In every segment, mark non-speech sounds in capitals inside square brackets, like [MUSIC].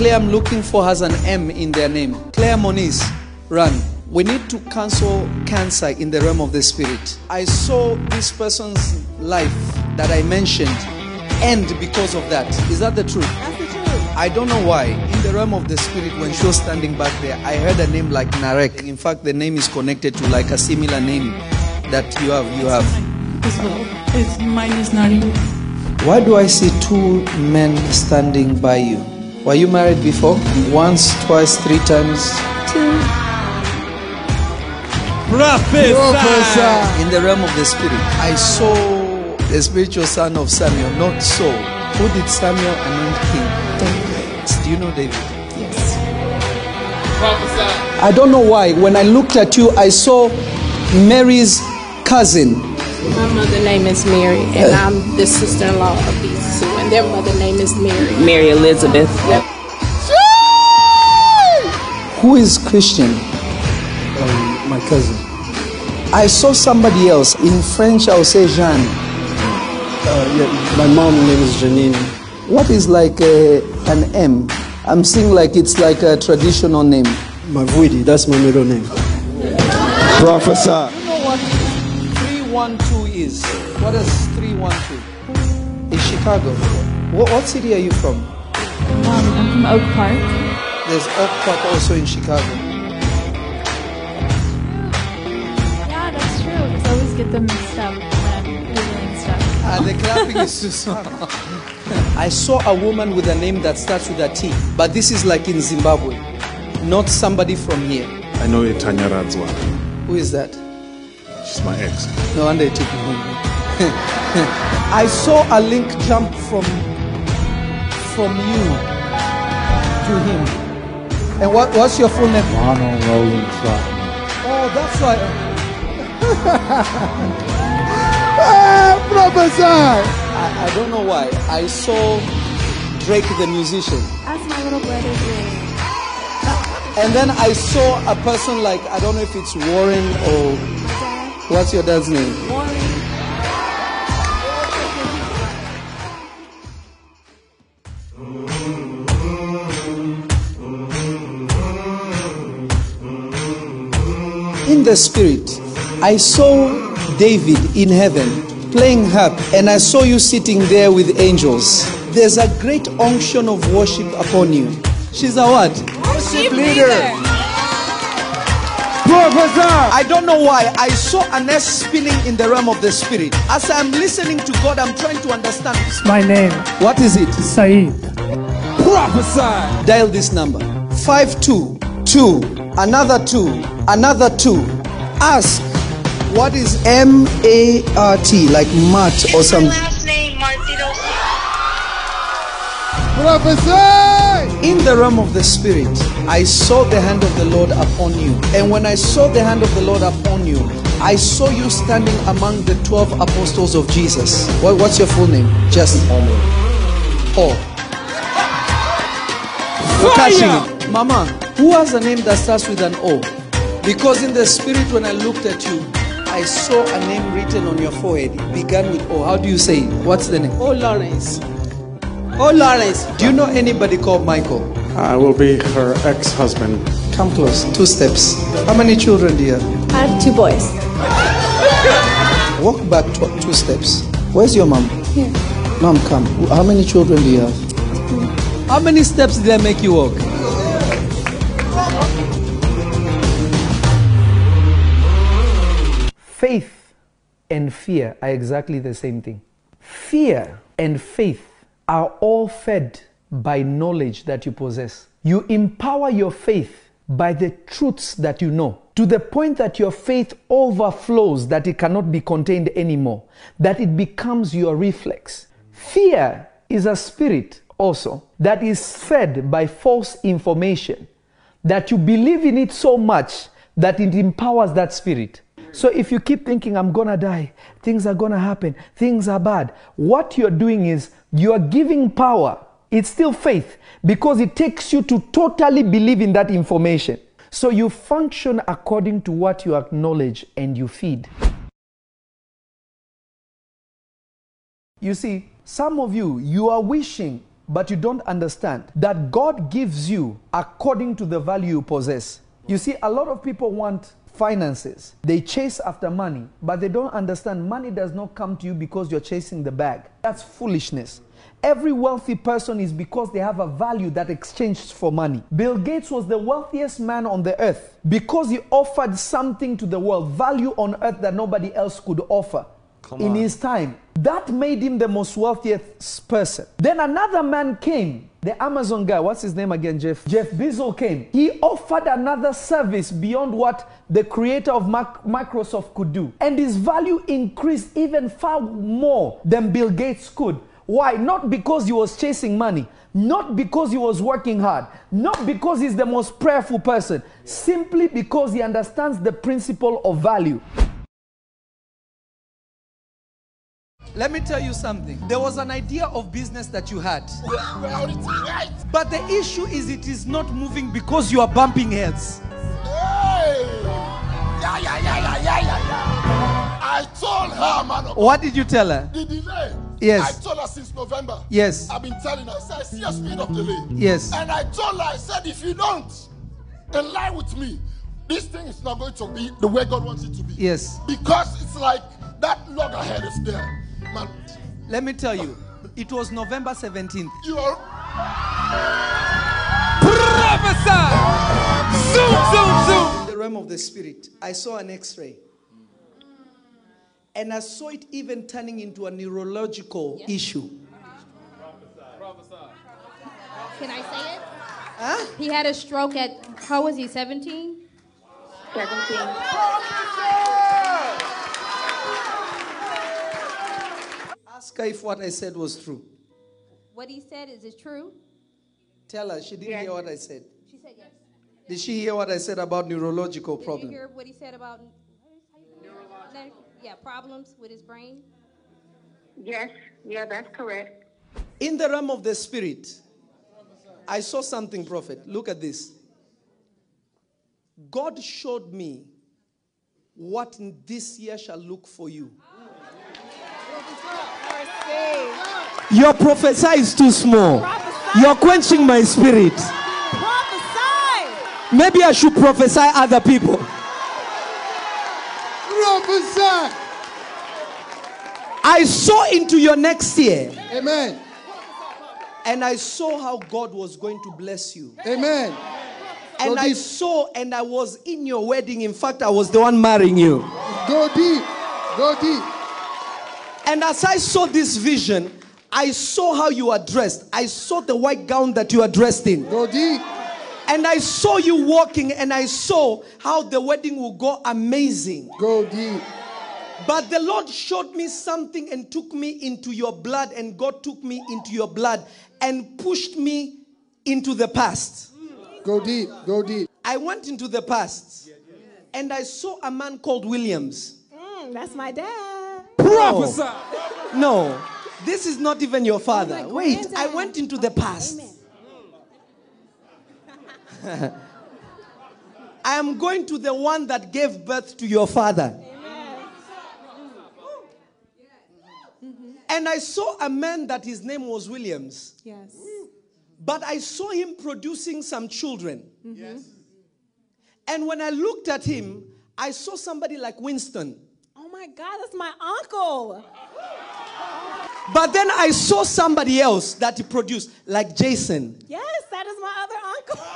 Claire I'm looking for has an M in their name. Claire Moniz, run. We need to cancel cancer in the realm of the spirit. I saw this person's life that I mentioned end because of that. Is that the truth? That's the truth. I don't know why. In the realm of the spirit, when she was standing back there, I heard a name like Narek. In fact, the name is connected to like a similar name that you have. You have. as well. It's, mine is even. Why do I see two men standing by you? Were you married before? Once, twice, three times? Two. In the realm of the spirit, I saw the spiritual son of Samuel, not Saul. Who did Samuel anoint king? David. Do you know David? Yes. I don't know why. When I looked at you, I saw Mary's cousin. My mother name is Mary, and I'm the sister-in-law of these two, and their mother name is Mary. Mary Elizabeth. Yep. Who is Christian? Um, my cousin. I saw somebody else. In French, I'll say Jean. Uh, yeah, my mom name is Janine. What is like a, an M? I'm seeing like it's like a traditional name. Mavwidi, that's my middle name. Professor. You know what 312 is? What is 312? It's Chicago. What, what city are you from? Um, I'm from Oak Park. There's Oak Park also in Chicago. Yeah, that's true. Because I always get them mixed up when I'm Googling stuff. And the clapping is too small. [LAUGHS] I saw a woman with a name that starts with a T, but this is like in Zimbabwe, not somebody from here. I know a Tanya Radzwa. Who is that? She's my ex. No wonder it took me home. [LAUGHS] I saw a link jump from from you to him. And what, what's your full name? Ronald Roland Trotman. Oh, that's why. [LAUGHS] Ah, Prophesy. I, I don't know why. I saw Drake the musician. That's my little brother's name. And then I saw a person like, I don't know if it's Warren or My dad, what's your dad's name? Warren. In the spirit, I saw David in heaven playing harp, and I saw you sitting there with angels. There's a great unction of worship upon you. She's a what? Worship leader. Prophesy. I don't know why. I saw an S spinning in the realm of the spirit. As I'm listening to God, I'm trying to understand. It's My name, What is it? Saeed. Prophesy. Dial this number 522, another 2, another 2. Ask, what is M A R T, like Matt or something? last name Martino. Prophesy. In the realm of the spirit, I saw the hand of the Lord upon you. And when I saw the hand of the Lord upon you, I saw you standing among the 12 apostles of Jesus. What, what's your full name? Just Paul. We're catching it. Mama, who has a name that starts with an O? Because in the spirit, when I looked at you, I saw a name written on your forehead. It began with O. How do you say it? What's the name? Oh, Lawrence. Oh, Lawrence. Do you know anybody called Michael? I will be her ex-husband. Come close. Two steps. How many children do you have? I have two boys. Walk back tw- two steps. Where's your mom? Here. Mom, come. How many children do you have? How many steps did I make you walk? Faith and fear are exactly the same thing. Fear and faith are all fed by knowledge that you possess. You empower your faith by the truths that you know to the point that your faith overflows, that it cannot be contained anymore, that it becomes your reflex. Fear is a spirit also that is fed by false information, that you believe in it so much that it empowers that spirit. So if you keep thinking, I'm gonna die, things are gonna happen, things are bad, what you're doing is you are giving power. It's still faith because it takes you to totally believe in that information. So you function according to what you acknowledge and you feed. You see, some of you, you are wishing, but you don't understand that God gives you according to the value you possess. You see, a lot of people want finances. They chase after money, but they don't understand money does not come to you because you're chasing the bag. That's foolishness. Every wealthy person is because they have a value that exchanged for money. Bill Gates was the wealthiest man on the earth because he offered something to the world, value on earth that nobody else could offer in his time. That made him the most wealthiest person. Then another man came, the Amazon guy. What's his name again, Jeff? Jeff Bezos came. He offered another service beyond what the creator of Mac- Microsoft could do. And his value increased even far more than Bill Gates could. Why? Not because he was chasing money, not because he was working hard, not because he's the most prayerful person, simply because he understands the principle of value. Let me tell you something. There was an idea of business that you had. But the issue is it is not moving because you are bumping heads. Yeah, yeah, yeah, yeah, yeah, yeah, yeah. I told her, man. What did you tell her? The delay. Yes. I told her since November. Yes. I've been telling her. I said, I see a speed of delay. Yes. And I told her, I said, if you don't align with me, this thing is not going to be the way God wants it to be. Yes. Because it's like that loggerhead is there. Man, Let me tell you, it was November 17th. you are. In the realm of the spirit, I saw an x ray. And I saw it even turning into a neurological issue. Can I say it? He had a stroke at, how was he, 17? 17. Ask her if what I said was true. What he said, is it true? Tell her she didn't hear what I said. She said yes. Did she hear what I said about neurological problems? Did you hear what he said about Neurological. Yeah, problems with his brain? Yes, yeah, that's correct. In the realm of the spirit, I saw something, prophet. Look at this. God showed me what this year shall look for you. Your prophesy is too small. You're quenching my spirit. Prophesy. Maybe I should prophesy other people. Prophesy. I saw into your next year Amen. and I saw how God was going to bless you. Amen. And Go I deep. saw and I was in your wedding. In fact, I was the one marrying you. Go deep. Go deep. And as I saw this vision, I saw how you are dressed. I saw the white gown that you are dressed in. Go deep. And I saw you walking and I saw how the wedding will go amazing. Go deep. But the Lord showed me something and took me into your blood, and God took me into your blood and pushed me into the past. Go deep. Go deep. I went into the past and I saw a man called Williams. Mm, that's my dad. Prophesy. No, this is not even your father. my Wait, I went into the past. [LAUGHS] I am going to the one that gave birth to your father. And I saw a man that his name was Williams. Yes. But I saw him producing some children. Mhm. And when I looked at him, I saw somebody like Winston. Oh my God, that's my uncle. But then I saw somebody else that he produced, like Jason. Yes, that is my other uncle. [LAUGHS]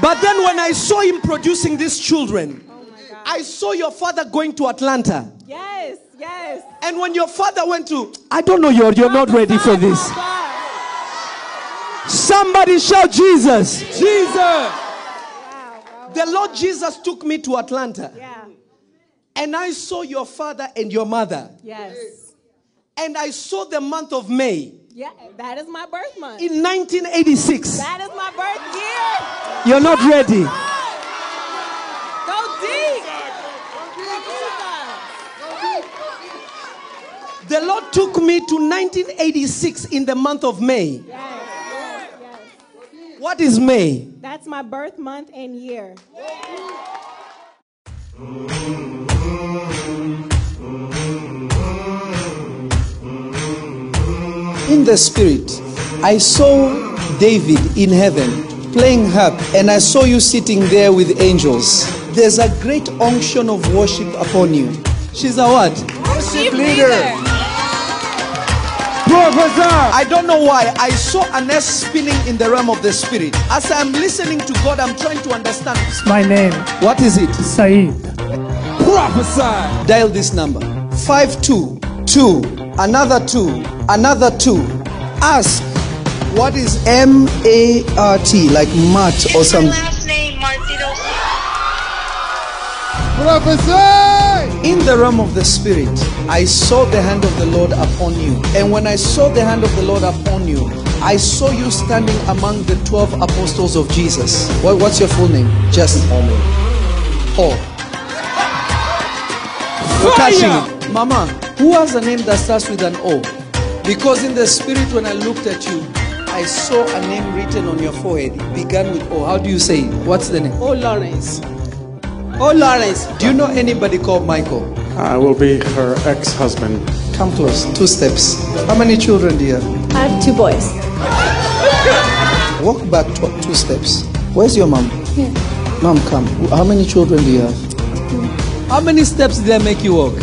But then when I saw him producing these children, oh I saw your father going to Atlanta. yes, yes. And when your father went to, I don't know, you're, you're not ready for this. Oh somebody shout Jesus. Jesus. The Lord Jesus took me to Atlanta. Yeah. And I saw your father and your mother. Yes. And I saw the month of May Yeah, that is my birth month. in 1986. That is my birth year. You're not ready. Go deep. The Lord took me to 1986 in the month of May. Yes. What is May? That's my birth month and year. In the spirit, I saw David in heaven playing harp, and I saw you sitting there with angels. There's a great unction of worship upon you. She's a what? Worship leader. I don't know why. I saw a nest spinning in the realm of the spirit. As I'm listening to God, I'm trying to understand. My name. What is it? Saeed. Prophesy. Dial this number. 522. Another 2. Another 2. Ask what is M A R T like Matt or something. Last name Martirosa. Prophesy. In the realm of the spirit, I saw the hand of the Lord upon you. And when I saw the hand of the Lord upon you, I saw you standing among the 12 apostles of Jesus. What, what's your full name? Just Paul. It. Mama, who has a name that starts with an O? Because in the spirit, when I looked at you, I saw a name written on your forehead. It began with O. How do you say it? What's the name? O Lawrence. Oh, Lawrence. Do you know anybody called Michael? I will be her ex-husband. Come close. Two steps. How many children do you have? I have two boys. Walk back tw- two steps. Where's your mom? Here. Mom, come. How many children do you have? How many steps did I make you walk?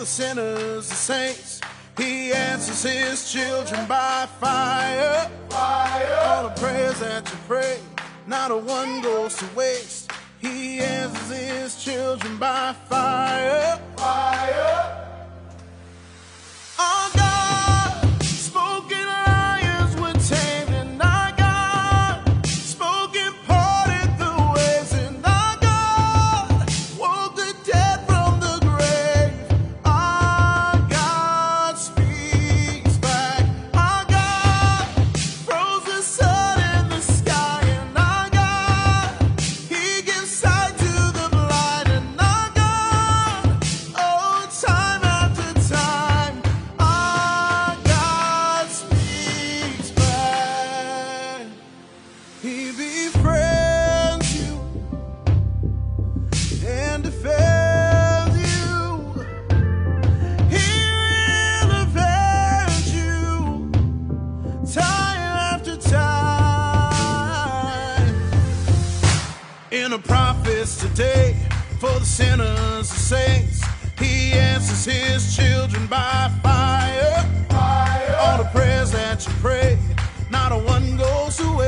The sinners, the saints, He answers His children by fire. Fire. All the prayers that you pray, not a one goes to waste. He answers His children by fire. Fire. You pray, not a one goes to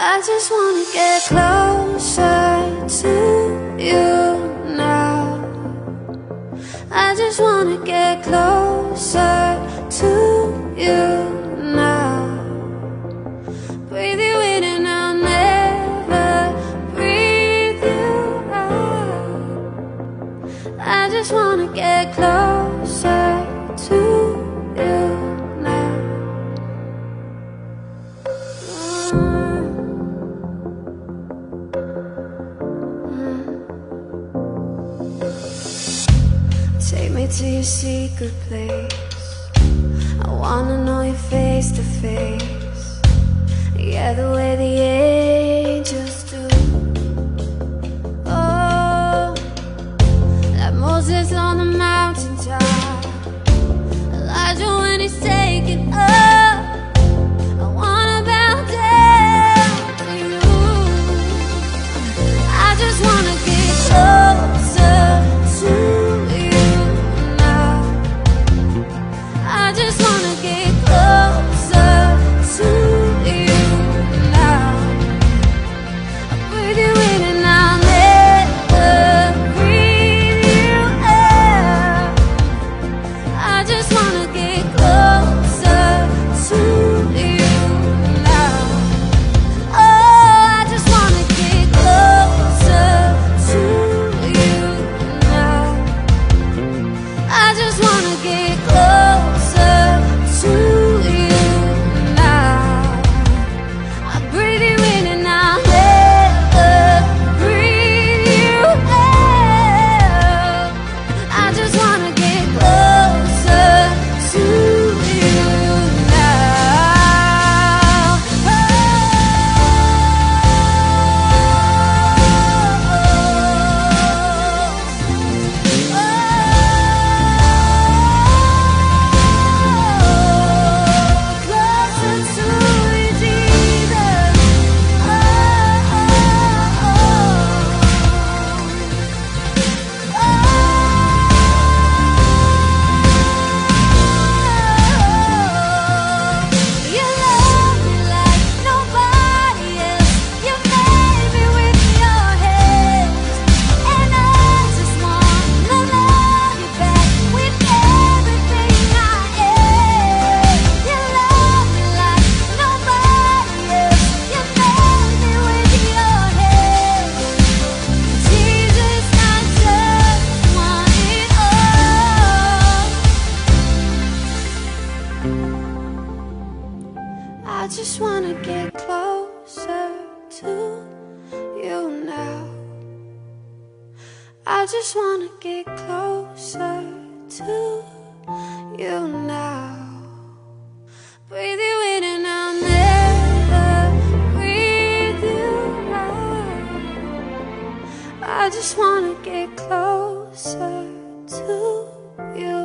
I just wanna get closer to you now. I just wanna get closer to you now. Breathe you in and I'll never breathe you out. I just wanna get closer. place. I wanna know you face to face. Yeah, the way the air. I just wanna get closer to you now. Breathe you in and I'll never breathe you out. I just wanna get closer to you.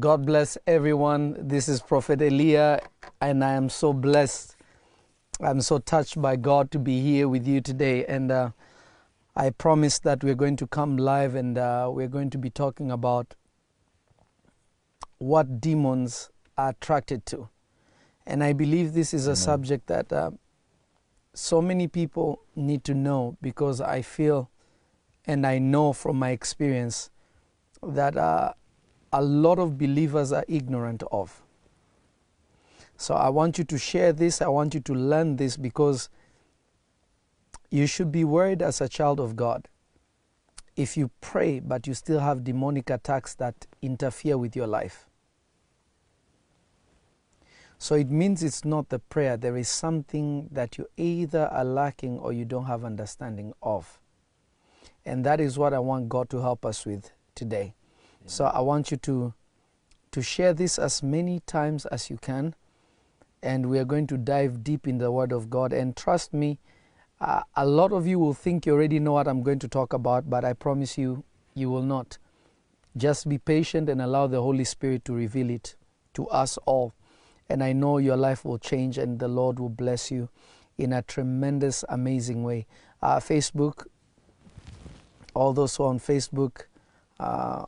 God bless everyone. This is Prophet Elia, and I am so blessed. I'm so touched by God to be here with you today. And uh, I promise that we're going to come live and uh, we're going to be talking about what demons are attracted to. And I believe this is a subject that uh, so many people need to know because I feel and I know from my experience that uh, a lot of believers are ignorant of. So I want you to share this, I want you to learn this because you should be worried as a child of God. If you pray but you still have demonic attacks that interfere with your life. So it means it's not the prayer. There is something that you either are lacking or you don't have understanding of. And that is what I want God to help us with today. So I want you to to share this as many times as you can and we are going to dive deep in the word of God and trust me Uh, a lot of you will think you already know what I'm going to talk about, but I promise you, you will not. Just be patient and allow the Holy Spirit to reveal it to us all. And I know your life will change and the Lord will bless you in a tremendous, amazing way. Uh, Facebook, all those who are on Facebook, uh,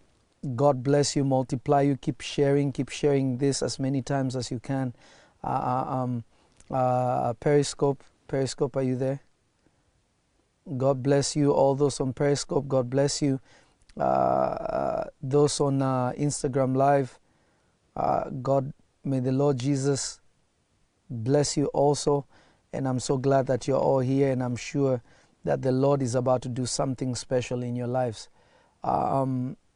God bless you, multiply you, keep sharing, keep sharing this as many times as you can. Uh, um, uh, Periscope, Periscope, are you there? God bless you. All those on Periscope, God bless you. Uh, uh, those on uh, Instagram Live, uh, God, may the Lord Jesus bless you also. And I'm so glad that you're all here, and I'm sure that the Lord is about to do something special in your lives. Um, uh, uh, uh,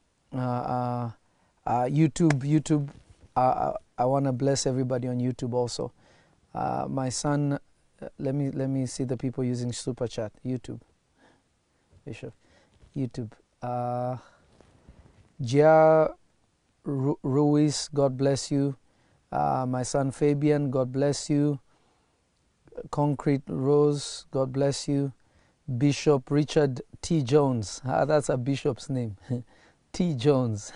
YouTube, YouTube, uh, I want to bless everybody on YouTube also. Uh, my son, uh, let me let me see the people using Super Chat. YouTube, Bishop, YouTube. Uh, Ru- Ruiz, God bless you. Uh, my son Fabian, God bless you. Concrete Rose, God bless you. Bishop Richard T. Jones, ah, that's a bishop's name. [LAUGHS] T. Jones,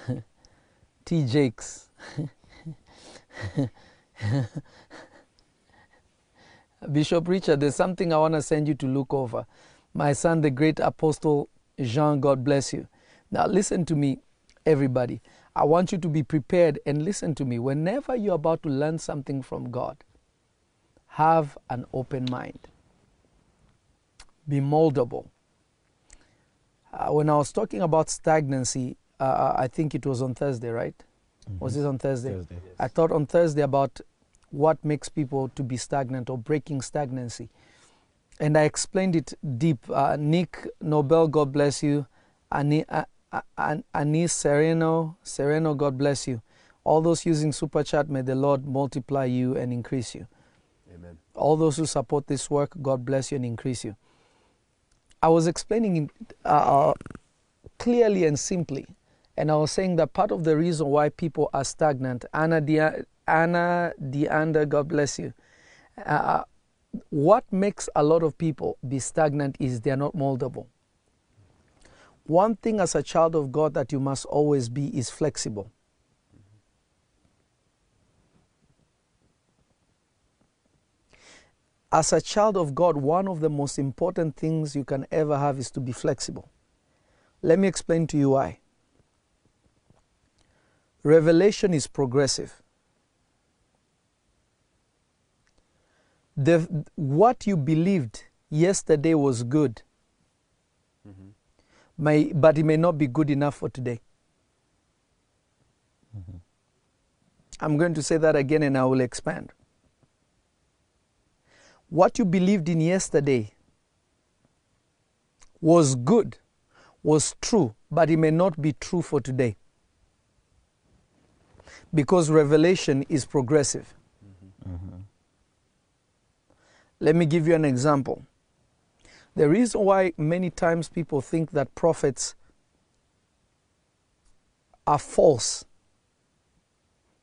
[LAUGHS] T. Jakes. [LAUGHS] Bishop Richard, there's something I want to send you to look over. My son, the great apostle Jean, God bless you. Now, listen to me, everybody. I want you to be prepared and listen to me. Whenever you're about to learn something from God, have an open mind, be moldable. Uh, when I was talking about stagnancy, uh, I think it was on Thursday, right? Was it on Thursday? Thursday. I thought on Thursday about what makes people to be stagnant or breaking stagnancy. And I explained it deep. Uh, Nick Nobel, God bless you. Ani, uh, uh, Anis Sereno, Sereno, God bless you. All those using Super Chat, may the Lord multiply you and increase you. Amen. All those who support this work, God bless you and increase you. I was explaining it uh, clearly and simply, and I was saying that part of the reason why people are stagnant, Anna, Dia, Anna God bless you. Uh, what makes a lot of people be stagnant is they're not moldable. One thing as a child of God that you must always be is flexible. As a child of God, one of the most important things you can ever have is to be flexible. Let me explain to you why. Revelation is progressive. The, what you believed yesterday was good, mm-hmm. may, but it may not be good enough for today. Mm-hmm. I'm going to say that again and I will expand. What you believed in yesterday was good, was true, but it may not be true for today. Because revelation is progressive. Mm-hmm. Let me give you an example. The reason why many times people think that prophets are false,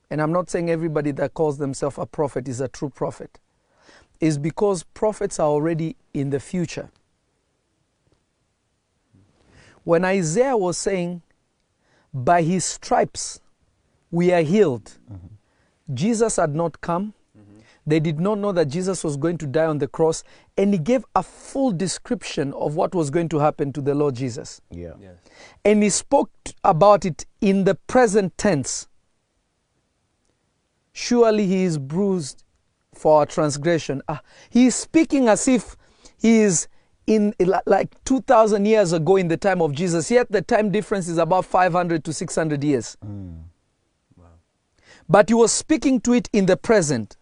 and I'm not saying everybody that calls themselves a prophet is a true prophet, is because prophets are already in the future. When Isaiah was saying, By his stripes we are healed, mm-hmm. Jesus had not come. Mm-hmm. They did not know that Jesus was going to die on the cross, and he gave a full description of what was going to happen to the Lord Jesus. Yeah. And he spoke t- about it in the present tense. Surely he is bruised for our transgression. Ah, he is speaking as if he is in like 2,000 years ago in the time of Jesus, yet the time difference is about 500 to 600 years. Mm. But he was speaking to it in the present.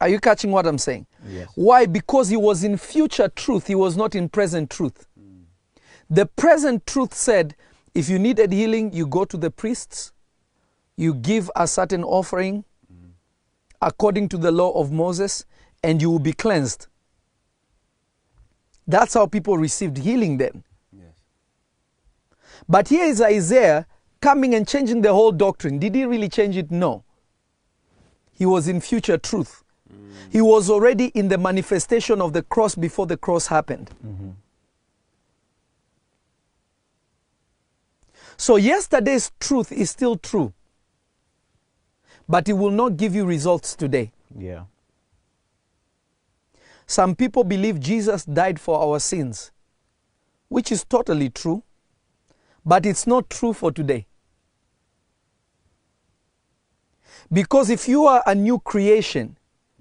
Are you catching what I'm saying? Yes. Why? Because he was in future truth, he was not in present truth. The present truth said if you needed healing, you go to the priests, you give a certain offering according to the law of Moses, and you will be cleansed. That's how people received healing then. But here is Isaiah coming and changing the whole doctrine. Did he really change it? No. he was in future truth. He was already in the manifestation of the cross before the cross happened. So, yesterday's truth is still true, but it will not give you results today. Yeah. Some people believe Jesus died for our sins, which is totally true, but it's not true for today. Because if you are a new creation,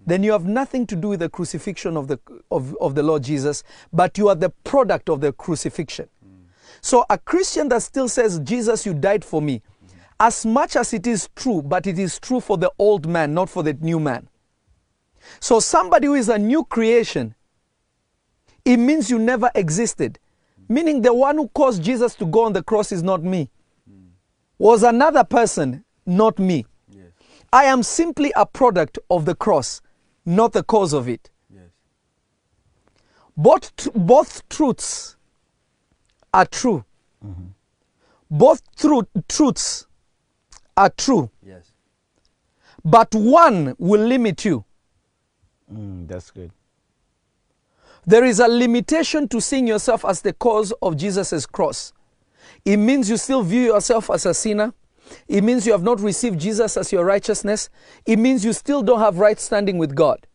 then you have nothing to do with the crucifixion of the, of, of the Lord Jesus, but you are the product of the crucifixion. Mm. So a Christian that still says, Jesus, you died for me, mm. as much as it is true, but it is true for the old man, not for the new man. So somebody who is a new creation, it means you never existed. Meaning the one who caused Jesus to go on the cross is not me. Was another person, not me. I am simply a product of the cross, not the cause of it. Both, tr- both truths are true. Both tru- truths are true. Yes. But one will limit you. Mm, that's good. There is a limitation to seeing yourself as the cause of Jesus' cross. It means you still view yourself as a sinner. It means you have not received Jesus as your righteousness. It means you still don't have right standing with God.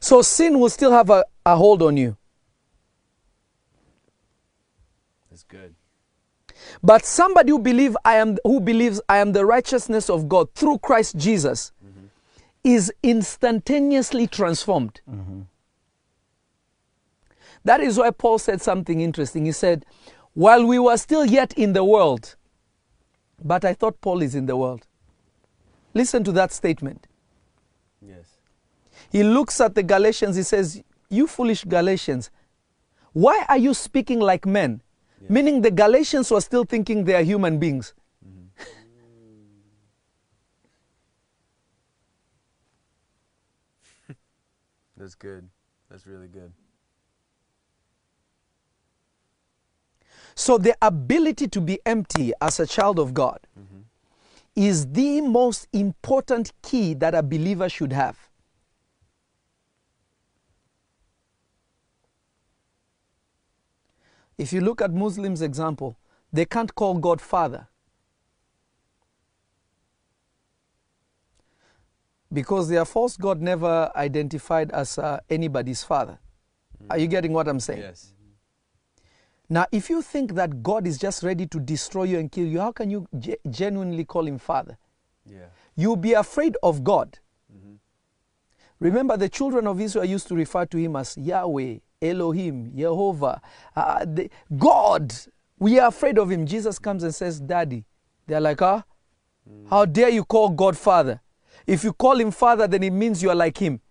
So sin will still have a, a hold on you. That's good. But somebody who believe I am who believes I am the righteousness of God through Christ Jesus mm-hmm. is instantaneously transformed. Mm-hmm. That is why Paul said something interesting. He said, While we were still yet in the world, but I thought Paul is in the world. Listen to that statement. Yes. He looks at the Galatians, he says, You foolish Galatians, why are you speaking like men? Meaning the Galatians were still thinking they are human beings. Mm-hmm. [LAUGHS] That's good. That's really good. So the ability to be empty as a child of God is the most important key that a believer should have. If you look at Muslims' example, they can't call God Father. Because their false God never identified as uh, anybody's father. Are you getting what I'm saying? Yes. Now, if you think that God is just ready to destroy you and kill you, how can you ge- genuinely call him Father? Yeah. You'll be afraid of God. Remember, the children of Israel used to refer to him as Yahweh, Elohim, Jehovah, uh, the, God. We are afraid of him. Jesus comes and says, Daddy. They're like, ah, how dare you call God Father? If you call him Father, then it means you are like him.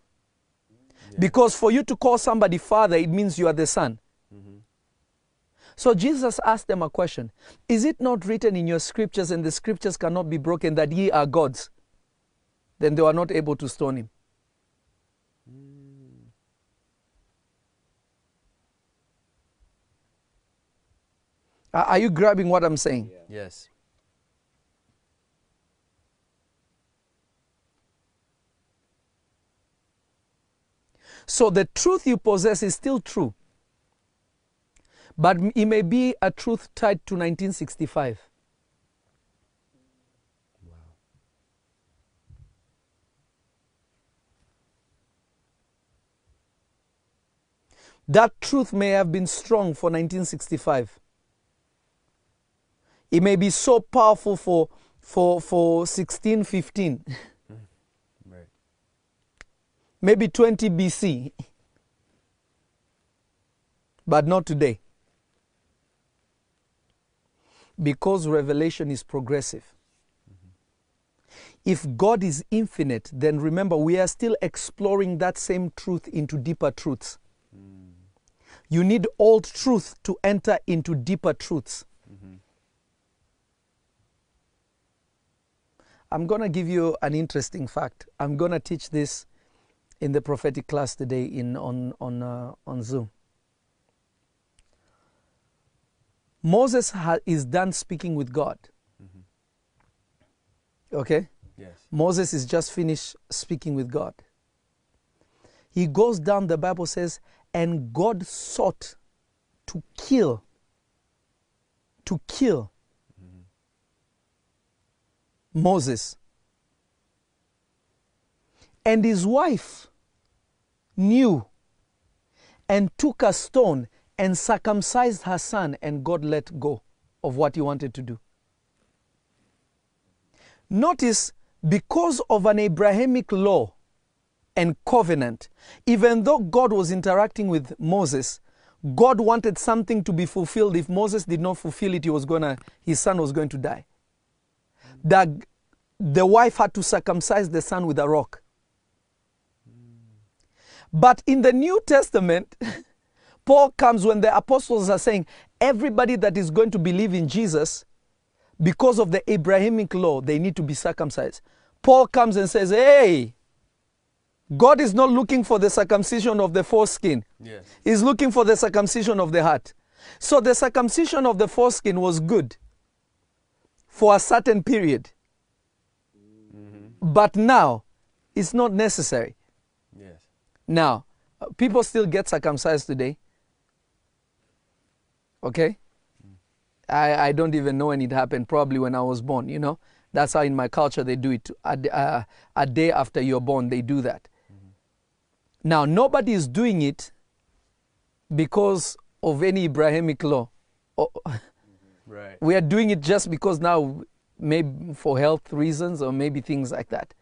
Because for you to call somebody Father, it means you are the Son. So Jesus asked them a question Is it not written in your scriptures, and the scriptures cannot be broken, that ye are gods? Then they were not able to stone him. Hmm. Are are you grabbing what I'm saying? Yes. So the truth you possess is still true. But it may be a truth tied to 1965. That truth may have been strong for 1965. It may be so powerful for, for, for 16, 15. Right. [LAUGHS] maybe 20 BC, [LAUGHS] but not today. Because revelation is progressive. If God is infinite, then remember we are still exploring that same truth into deeper truths. You need old truth to enter into deeper truths. I'm going to give you an interesting fact. I'm going to teach this in the prophetic class today in on on uh, on Zoom. Moses is done speaking with God. Mm-hmm. Okay? Yes. Moses is just finished speaking with God. He goes down, the Bible says, and God sought to kill, to kill mm-hmm. Moses. And his wife knew and took a stone and circumcised her son, and God let go of what he wanted to do. Notice, because of an Abrahamic law and covenant, even though God was interacting with Moses, God wanted something to be fulfilled. If Moses did not fulfill it, he was gonna, his son was going to die. The, the wife had to circumcise the son with a rock. But in the New Testament, [LAUGHS] Paul comes when the apostles are saying, everybody that is going to believe in Jesus, because of the Abrahamic law, they need to be circumcised. Paul comes and says, hey, God is not looking for the circumcision of the foreskin. Yes. He's looking for the circumcision of the heart. So the circumcision of the foreskin was good for a certain period. Mm-hmm. But now, it's not necessary. Yes. Now, people still get circumcised today. Okay? I, I don't even know when it happened, probably when I was born, you know? That's how in my culture they do it. A, uh, a day after you're born, they do that. Now, nobody is doing it because of any Abrahamic law. Oh, [LAUGHS] Right. we are doing it just because now, maybe for health reasons or maybe things like that.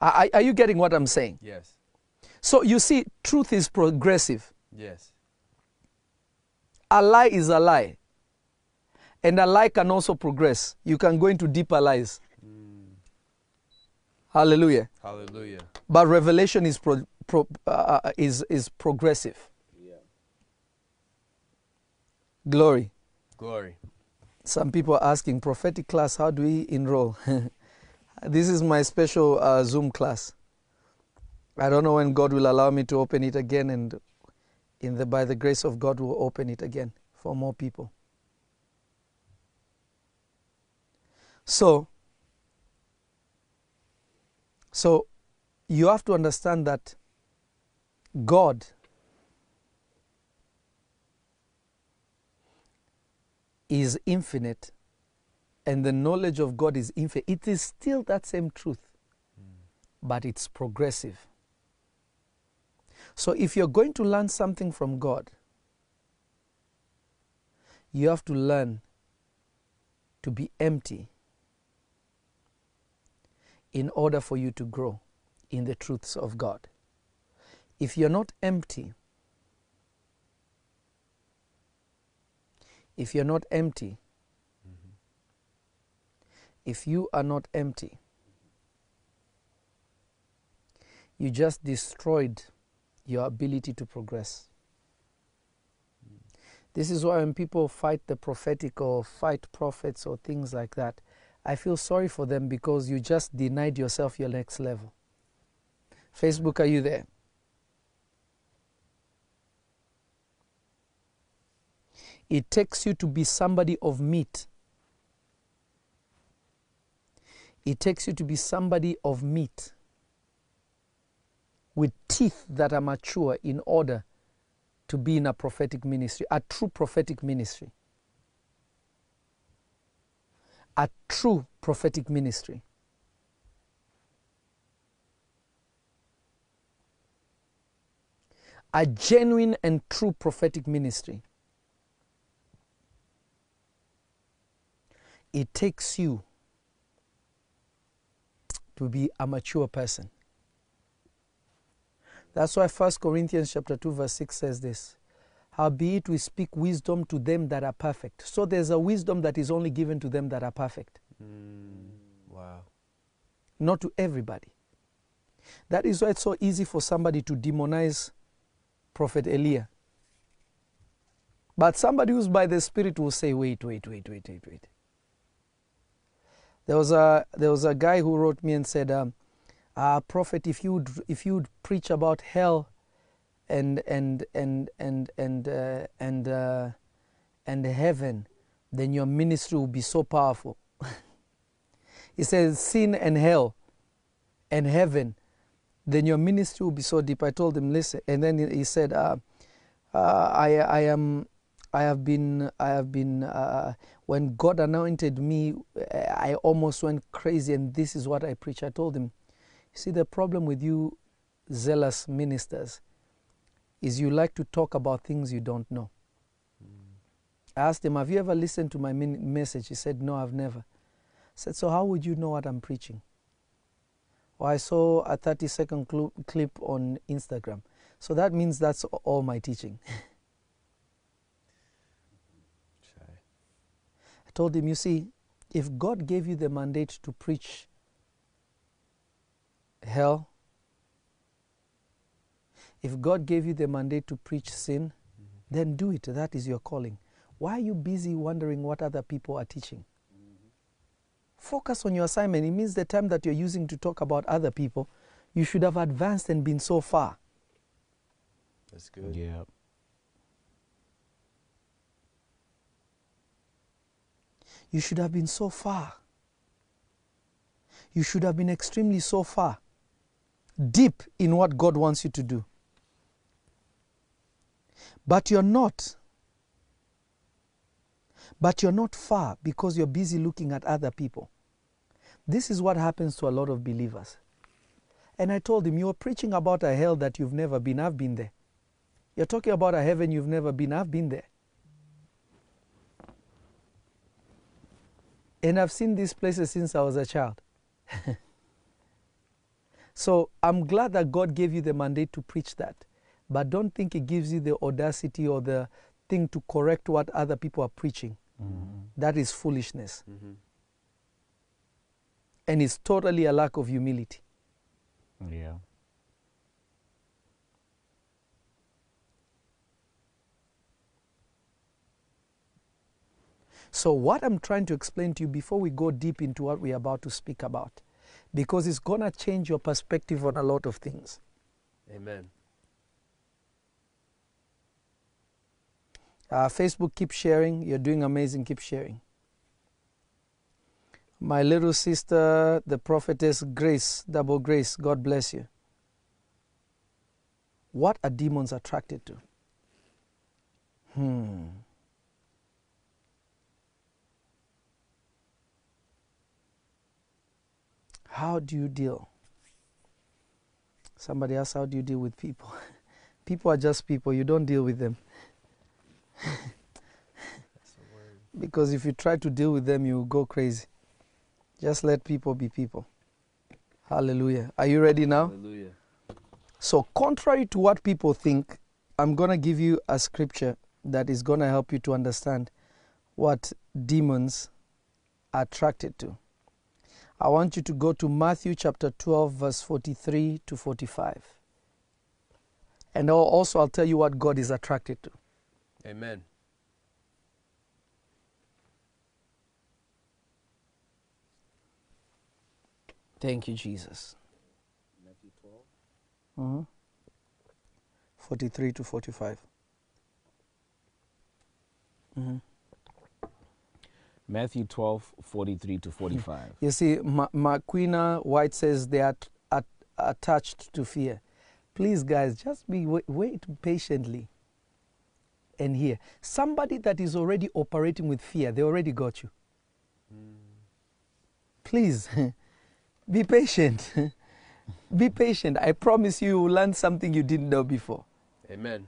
Are- are you getting what I'm saying? Yes. So you see, truth is progressive. Yes. A lie is a lie. And a lie can also progress. You can go into deeper lies. Hallelujah. Hallelujah. But revelation is, pro, pro, uh, is, is progressive. Glory. Glory. Some people are asking, prophetic class, how do we enroll? [LAUGHS] this is my special uh, Zoom class. I don't know when God will allow me to open it again, and in the, by the grace of God, we'll open it again for more people. So, so you have to understand that God is infinite and the knowledge of God is infinite. It is still that same truth, mm. but it's progressive. So if you're going to learn something from God, you have to learn to be empty in order for you to grow in the truths of God. If you're not empty, if you're not empty, if you are not empty, you just destroyed your ability to progress. This is why when people fight the prophetic or fight prophets or things like that, I feel sorry for them because you just denied yourself your next level. Facebook, are you there? It takes you to be somebody of meat. It takes you to be somebody of meat with teeth that are mature in order to be in a prophetic ministry, a true prophetic ministry. A true prophetic ministry. A genuine and true prophetic ministry. It takes you to be a mature person. That's why 1 Corinthians chapter 2 verse 6 says this. Howbeit we speak wisdom to them that are perfect. So there's a wisdom that is only given to them that are perfect, Wow. not to everybody. That is why it's so easy for somebody to demonize Prophet Elia. But somebody who's by the Spirit will say, wait, wait, wait, wait, wait, wait. There was a, there was a guy who wrote me and said, um, uh, prophet, if you if you would preach about hell and and and and and uh, and uh, and heaven, then your ministry will be so powerful. [LAUGHS] He says, sin and hell and heaven, then your ministry will be so deep. I told him, listen. And then he- said, uh, uh, I, I am, I have been, I have been, uh, when God anointed me, I almost went crazy and this is what I preach. I told him, see, the problem with you zealous ministers is you like to talk about things you don't know. I asked him, Have you ever listened to my message? He said, No, I've never. I said, So how would you know what I'm preaching? Well, I saw a 30 second clu- clip on Instagram. So that means that's all my teaching. [LAUGHS] I told him, You see, if God gave you the mandate to preach hell, if God gave you the mandate to preach sin, then do it. That is your calling. Why are you busy wondering what other people are teaching? Focus on your assignment. It means the time that you're using to talk about other people, you should have advanced and been so far. That's good. Yeah. You should have been so far. You should have been extremely so far, deep in what God wants you to do. But you're not. But you're not far because you're busy looking at other people. This is what happens to a lot of believers. And I told him, You're preaching about a hell that you've never been. I've been there. You're talking about a heaven you've never been. I've been there. And I've seen these places since I was a child. [LAUGHS] so I'm glad that God gave you the mandate to preach that. But don't think He gives you the audacity or the thing to correct what other people are preaching. Mm-hmm. That is foolishness. Mm-hmm. And it's totally a lack of humility. Yeah. So, what I'm trying to explain to you before we go deep into what we're about to speak about, because it's going to change your perspective on a lot of things. Amen. Uh, Facebook, keep sharing. You're doing amazing. Keep sharing. My little sister, the prophetess Grace, double Grace, God bless you. What are demons attracted to? Hmm. How do you deal? Somebody asked, How do you deal with people? [LAUGHS] people are just people, you don't deal with them. [LAUGHS] because if you try to deal with them, you go crazy. Just let people be people. Hallelujah. Are you ready now? Hallelujah. So, contrary to what people think, I'm going to give you a scripture that is going to help you to understand what demons are attracted to. I want you to go to Matthew chapter 12, verse 43 to 45. And also, I'll tell you what God is attracted to. Amen. Thank you, Jesus. Mhm. 43 to 45. Mhm. Matthew 12, 43 to 45. You see, Ma- Marquina White says they are at- attached to fear. Please, guys, just be wait, wait patiently and hear. Somebody that is already operating with fear, they already got you. Hmm. Please, [LAUGHS] be patient. [LAUGHS] be patient. I promise you, you will learn something you didn't know before. Amen.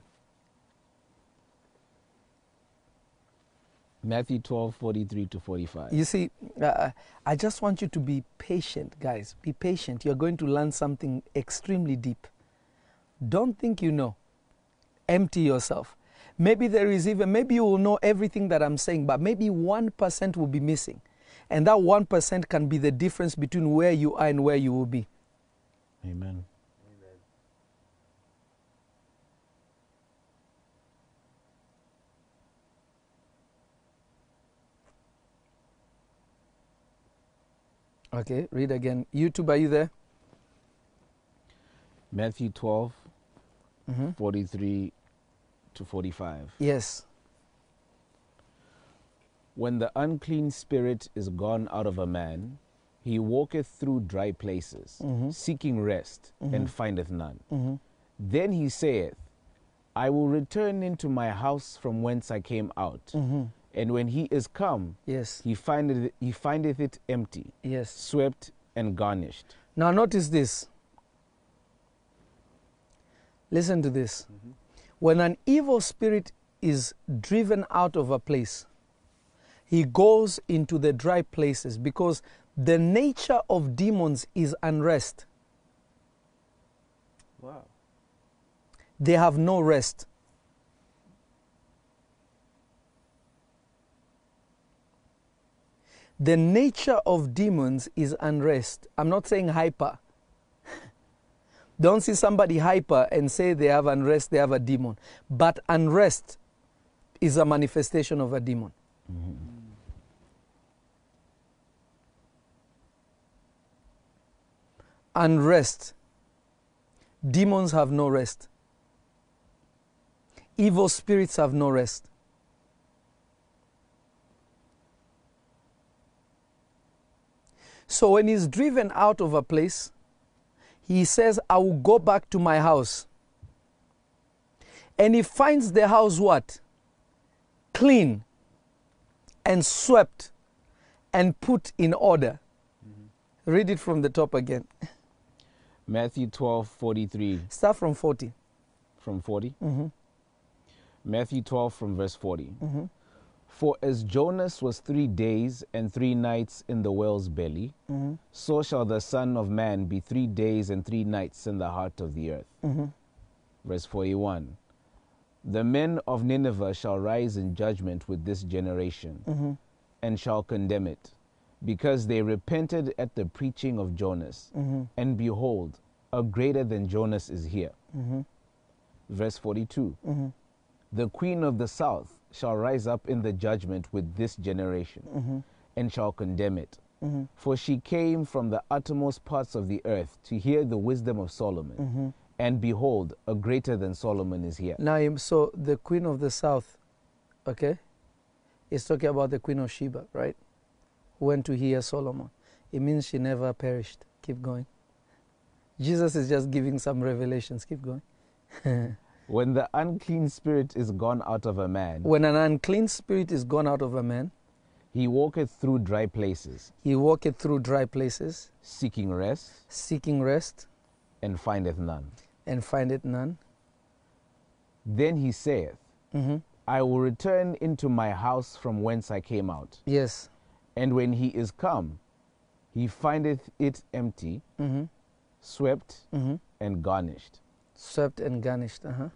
Matthew 12, 43 to 45. You see, uh, I just want you to be patient, guys. Be patient. You're going to learn something extremely deep. Don't think you know. Empty yourself. Maybe there is even, maybe you will know everything that I'm saying, but maybe 1% will be missing. And that 1% can be the difference between where you are and where you will be. Amen. Okay, read again. YouTube, are you there? Matthew 12, Mhm. 43 to 45. Yes. When the unclean spirit is gone out of a man, He walketh through dry places, Mhm. seeking rest, Mhm. and findeth none. Mhm. Then he saith, I will return into my house from whence I came out. And when he is come, Yes. he findeth, he findeth it empty, Yes. swept and garnished. Now, notice this. Listen to this. Mm-hmm. When an evil spirit is driven out of a place, he goes into the dry places because the nature of demons is unrest. Wow. They have no rest. The nature of demons is unrest. I'm not saying hyper. [LAUGHS] Don't see somebody hyper and say they have unrest, they have a demon. But unrest is a manifestation of a demon. Unrest. Demons have no rest. Evil spirits have no rest. So when he's driven out of a place, he says, I will go back to my house. And he finds the house what? Clean and swept and put in order. Read it from the top again. Matthew 12, 43 Start from 40. from 40. Mm-hmm. Matthew 12 from verse 40. Mhm. For as Jonas was three days and three nights in the whale's belly, Mhm. so shall the Son of Man be three days and three nights in the heart of the earth. Mhm. Verse 41 The men of Nineveh shall rise in judgment with this generation Mhm. and shall condemn it, because they repented at the preaching of Jonas. Mhm. And behold, a greater than Jonas is here. Mhm. Verse 42 Mhm. The queen of the south shall rise up in the judgment with this generation Mhm. and shall condemn it. Mhm. For she came from the uttermost parts of the earth to hear the wisdom of Solomon. Mhm. And behold, a greater than Solomon is here. Now, im- so the queen of the south, okay, is talking about the queen of Sheba, right? Who went to hear Solomon. It means she never perished. Keep going. Jesus is just giving some revelations. Keep going. [LAUGHS] When the unclean spirit is gone out of a man, when an unclean spirit is gone out of a man, he walketh through dry places, he walketh through dry places, seeking rest, seeking rest, and findeth none. and findeth none. Then he saith, Mhm. I will return into my house from whence I came out. Yes. And when he is come, he findeth it empty, Mhm. swept, Mhm. and garnished. Swept and garnished. Uh huh.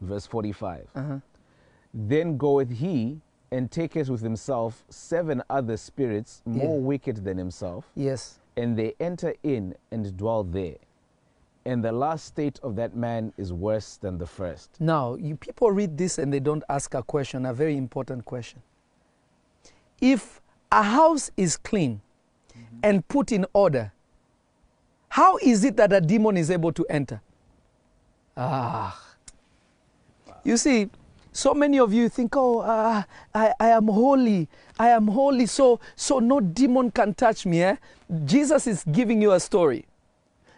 Verse 45. Uh huh. Then goeth he and taketh with himself seven other spirits more Yeah. wicked than himself, Yes. and they enter in and dwell there. And the last state of that man is worse than the first. Now, you people read this and they don't ask a question, a very important question. If a house is clean and put in order, how is it that a demon is able to enter? Ah. You see, so many of you think, oh, uh, I, I am holy. I am holy, so, so no demon can touch me. Eh? Jesus is giving you a story.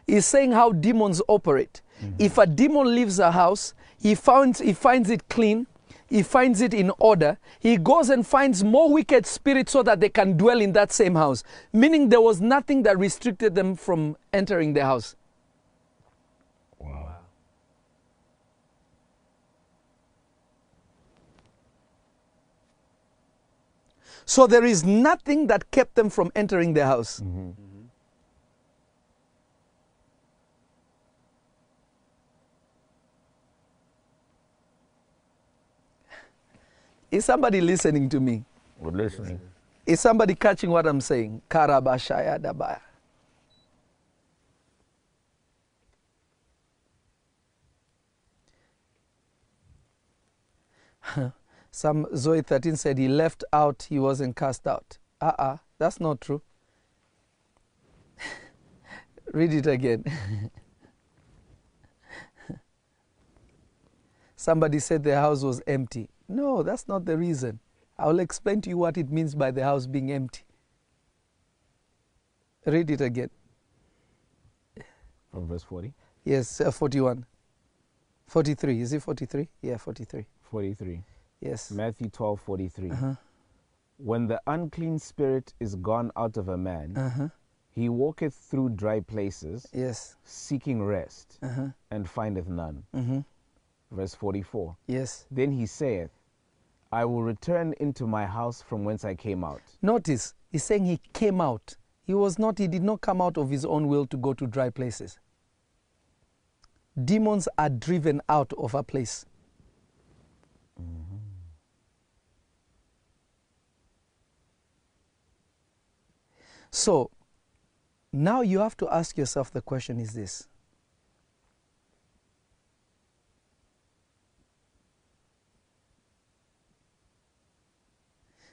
He's saying how demons operate. If a demon leaves a house, he finds, he finds it clean, he finds it in order, he goes and finds more wicked spirits so that they can dwell in that same house. Meaning there was nothing that restricted them from entering the house. So there is nothing that kept them from entering the house. Mm-hmm. Mm-hmm. [LAUGHS] Is somebody listening to me? We're listening. Is somebody catching what I'm saying? Karabashaya dabaya. Some Zoe 13 said he left out, he wasn't cast out. Uh uh that's not true. [LAUGHS] Read it again. [LAUGHS] Somebody said the house was empty. No, that's not the reason. I'll explain to you what it means by the house being empty. Read it again. From verse 40. Yes, uh, 41. 43. Is it 43? Yeah, 43. 43. Yes. Matthew 12, 43. Uh-huh. When the unclean spirit is gone out of a man, Uh-huh. he walketh through dry places, Yes. seeking rest, Uh-huh. and findeth none. Mm-hmm. Verse 44. Yes. Then he saith, I will return into my house from whence I came out. Notice, he's saying he came out. He was not, he did not come out of his own will to go to dry places. Demons are driven out of a place. So, now you have to ask yourself the question is this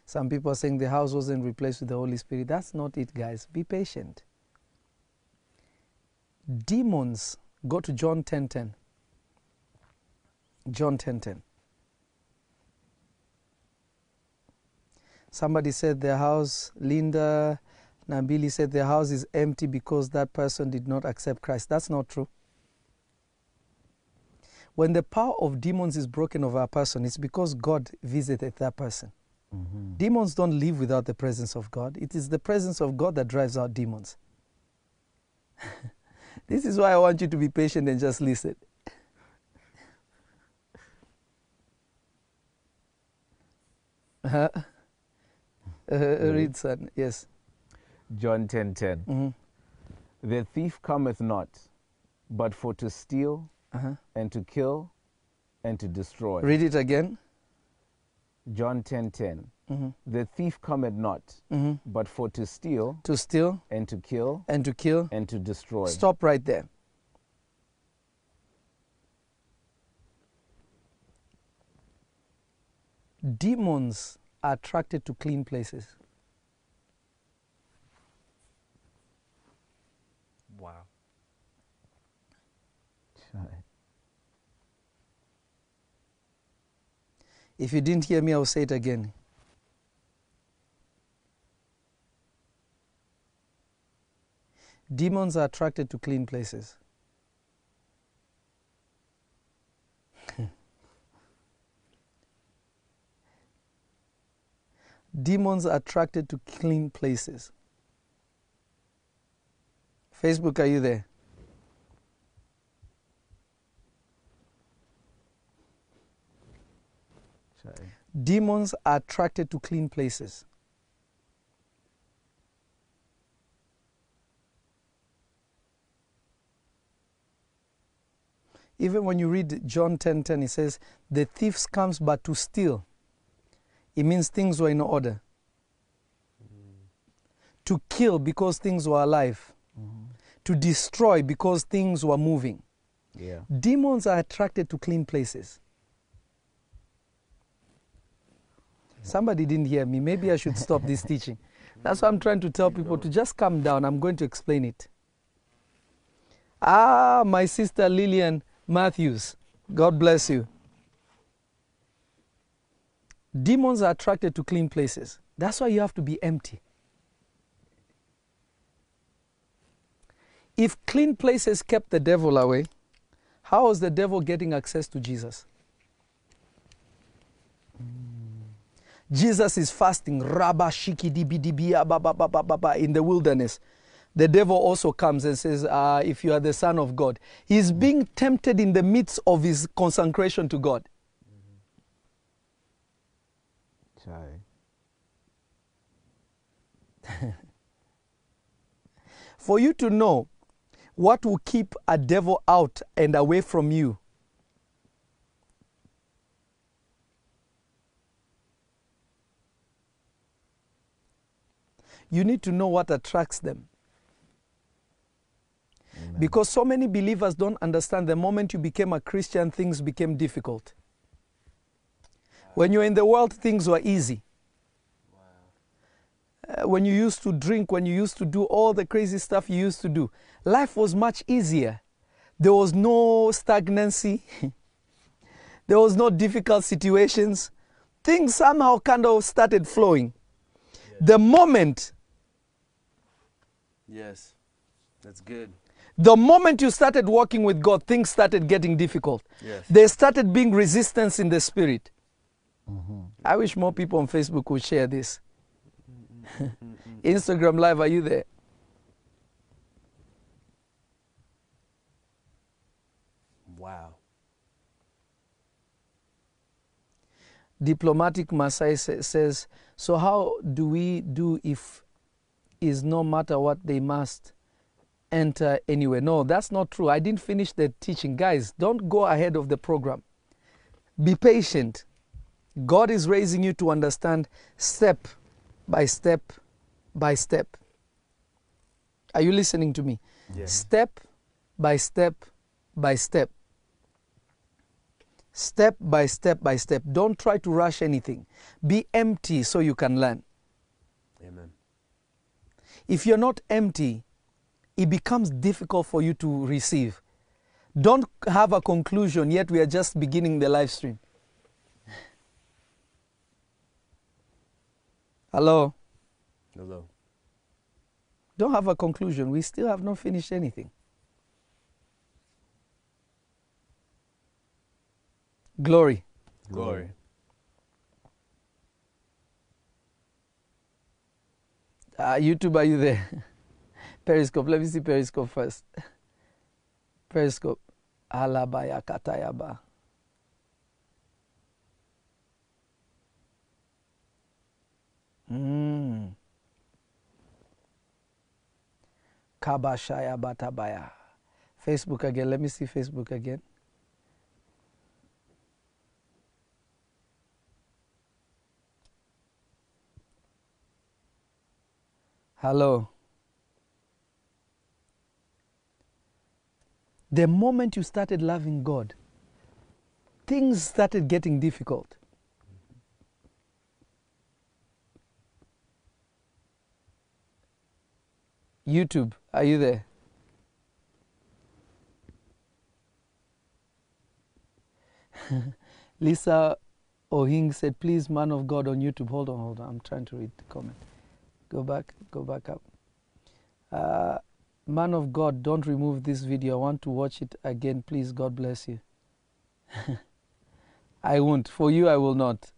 Some people are saying the house wasn't replaced with the Holy Spirit. That's not it, guys. Be patient. Demons, go to John 10:10. 10, 10. John 10:10. 10, 10. Somebody said their house, Linda Nabili said the house is empty because that person did not accept Christ. That's not true. When the power of demons is broken over a person, it's because God visited that person. Demons don't live without the presence of God. It is the presence of God that drives out demons. [LAUGHS] this is why I want you to be patient and just listen. [LAUGHS] Uh, uh, read, son. Yes. John 10 10. Mhm. The thief cometh not, but for to steal, Uh-huh. and to kill, and to destroy. Read it again. John 10 10. Mhm. The thief cometh not, Mhm. but for to steal, To steal and to kill, and to kill. and to destroy. Stop right there. Demons are attracted to clean places. Wow. If you didn't hear me, I'll say it again. Demons are attracted to clean places. [LAUGHS] Demons are attracted to clean places. Facebook, are you there? Demons are attracted to clean places. Even when you read John 10:10, 10, it says, "The thief comes but to steal." It means things were in order. To kill because things were alive. Mm-hmm. To destroy because things were moving. Yeah. Demons are attracted to clean places. Somebody didn't hear me. Maybe I should stop this teaching. That's why I'm trying to tell people to just calm down. I'm going to explain it. Ah, my sister Lillian Matthews. God bless you. Demons are attracted to clean places. That's why you have to be empty. If clean places kept the devil away, how was the devil getting access to Jesus? Jesus is fasting, rabba shiki dibi in the wilderness. The devil also comes and says, uh, If you are the Son of God, he's being tempted in the midst of his consecration to God. [LAUGHS] For you to know what will keep a devil out and away from you, you need to know what attracts them. Because so many believers don't understand the moment you became a Christian, things became difficult. When you're in the world, things were easy. Uh, when you used to drink, when you used to do all the crazy stuff you used to do, life was much easier. There was no stagnancy, [LAUGHS] there was no difficult situations. Things somehow kind of started flowing. The moment Yes. That's good. The moment you started walking with God, things started getting difficult. Yes. There started being resistance in the spirit. Mm-hmm. I wish more people on Facebook would share this. Mm-hmm. [LAUGHS] Instagram Live, are you there? Wow. Diplomatic Masai says, So, how do we do if is no matter what they must enter anywhere? No, that's not true. I didn't finish the teaching. Guys, don't go ahead of the program. Be patient. God is raising you to understand step by step by step. Are you listening to me? Yes. Step by step by step. Step by step by step. Don't try to rush anything. Be empty so you can learn. If you're not empty, it becomes difficult for you to receive. Don't have a conclusion, yet we are just beginning the live stream. Hello? Hello. Don't have a conclusion. We still have not finished anything. Glory. Glory. Uh, YouTube, are you there? [LAUGHS] Periscope. Let me see Periscope first. Periscope. Alabaya katayaba. Mm. Kabashaya batabaya. Facebook again. Let me see Facebook again. Hello. The moment you started loving God, things started getting difficult. YouTube, are you there? [LAUGHS] Lisa Ohing said, please, man of God on YouTube. Hold on, hold on. I'm trying to read the comment. Go back, go back up. Uh, man of God, don't remove this video. I want to watch it again. Please, God bless you. [LAUGHS] I won't. For you, I will not.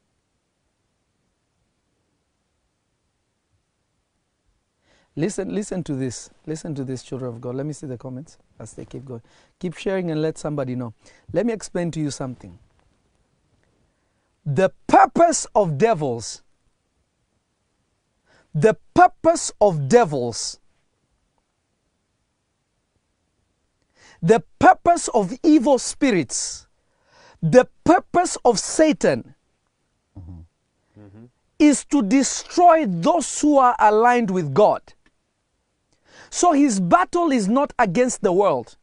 Listen, listen to this. Listen to this, children of God. Let me see the comments as they keep going. Keep sharing and let somebody know. Let me explain to you something. The purpose of devils, the purpose of devils, the purpose of evil spirits, the purpose of Satan mm-hmm. is to destroy those who are aligned with God. So his battle is not against the world.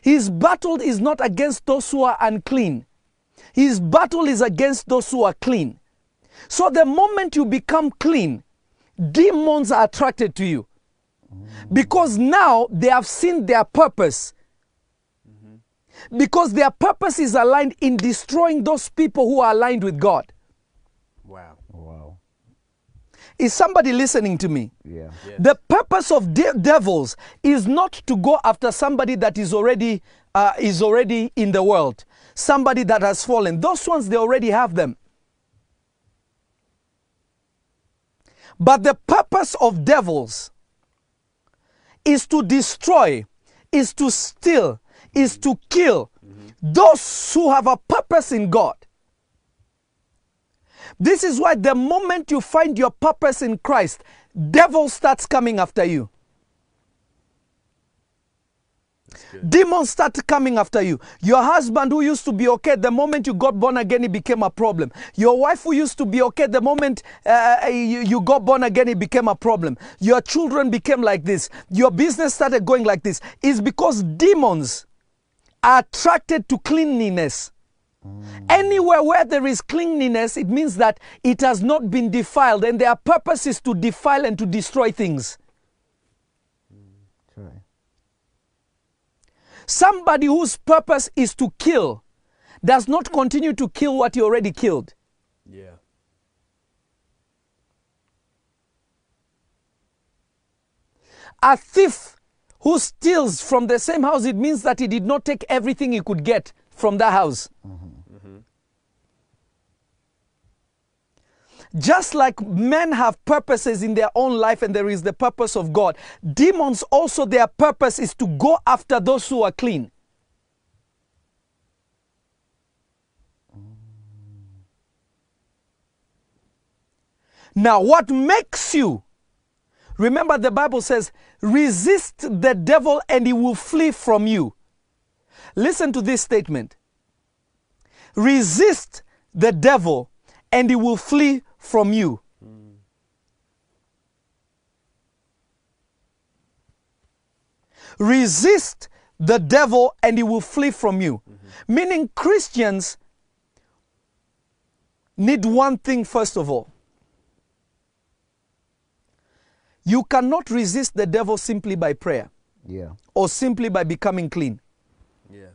His battle is not against those who are unclean. His battle is against those who are clean. So the moment you become clean, demons are attracted to you. Because now they have seen their purpose. Because their purpose is aligned in destroying those people who are aligned with God. Wow. Wow. Is somebody listening to me? Yeah. The purpose of de- devils is not to go after somebody that is already uh, is already in the world, somebody that has fallen. Those ones they already have them. But the purpose of devils is to destroy, is to steal, is to kill those who have a purpose in God. This is why the moment you find your purpose in Christ, devil starts coming after you. Demons start coming after you. Your husband who used to be okay, the moment you got born again, it became a problem. Your wife who used to be okay, the moment uh, you, you got born again, it became a problem. Your children became like this. Your business started going like this. It's because demons are attracted to cleanliness. Anywhere where there is cleanliness, it means that it has not been defiled, and their purpose is to defile and to destroy things. Right. Somebody whose purpose is to kill does not continue to kill what he already killed. Yeah. A thief who steals from the same house, it means that he did not take everything he could get from that house. Mm-hmm. Just like men have purposes in their own life and there is the purpose of God, demons also, their purpose is to go after those who are clean. Now, what makes you? Remember, the Bible says, resist the devil and he will flee from you. Listen to this statement resist the devil and he will flee from you. Resist the devil and he will flee from you. Mm-hmm. Meaning, Christians need one thing first of all. You cannot resist the devil simply by prayer Yeah. or simply by becoming clean. Yeah.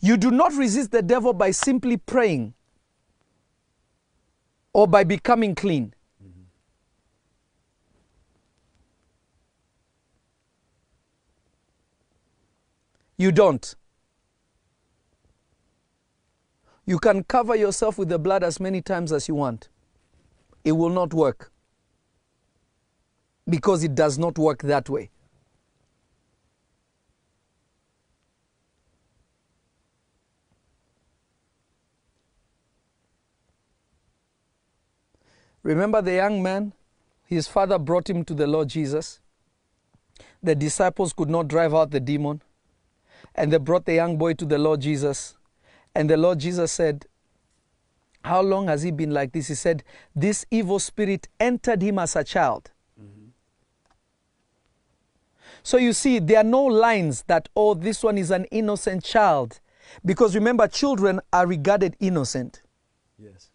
You do not resist the devil by simply praying or by becoming clean. You don't. You can cover yourself with the blood as many times as you want. It will not work. Because it does not work that way. Remember the young man? His father brought him to the Lord Jesus. The disciples could not drive out the demon. And they brought the young boy to the Lord Jesus. And the Lord Jesus said, How long has he been like this? He said, This evil spirit entered him as a child. Mm-hmm. So you see, there are no lines that, oh, this one is an innocent child. Because remember, children are regarded innocent. Yes.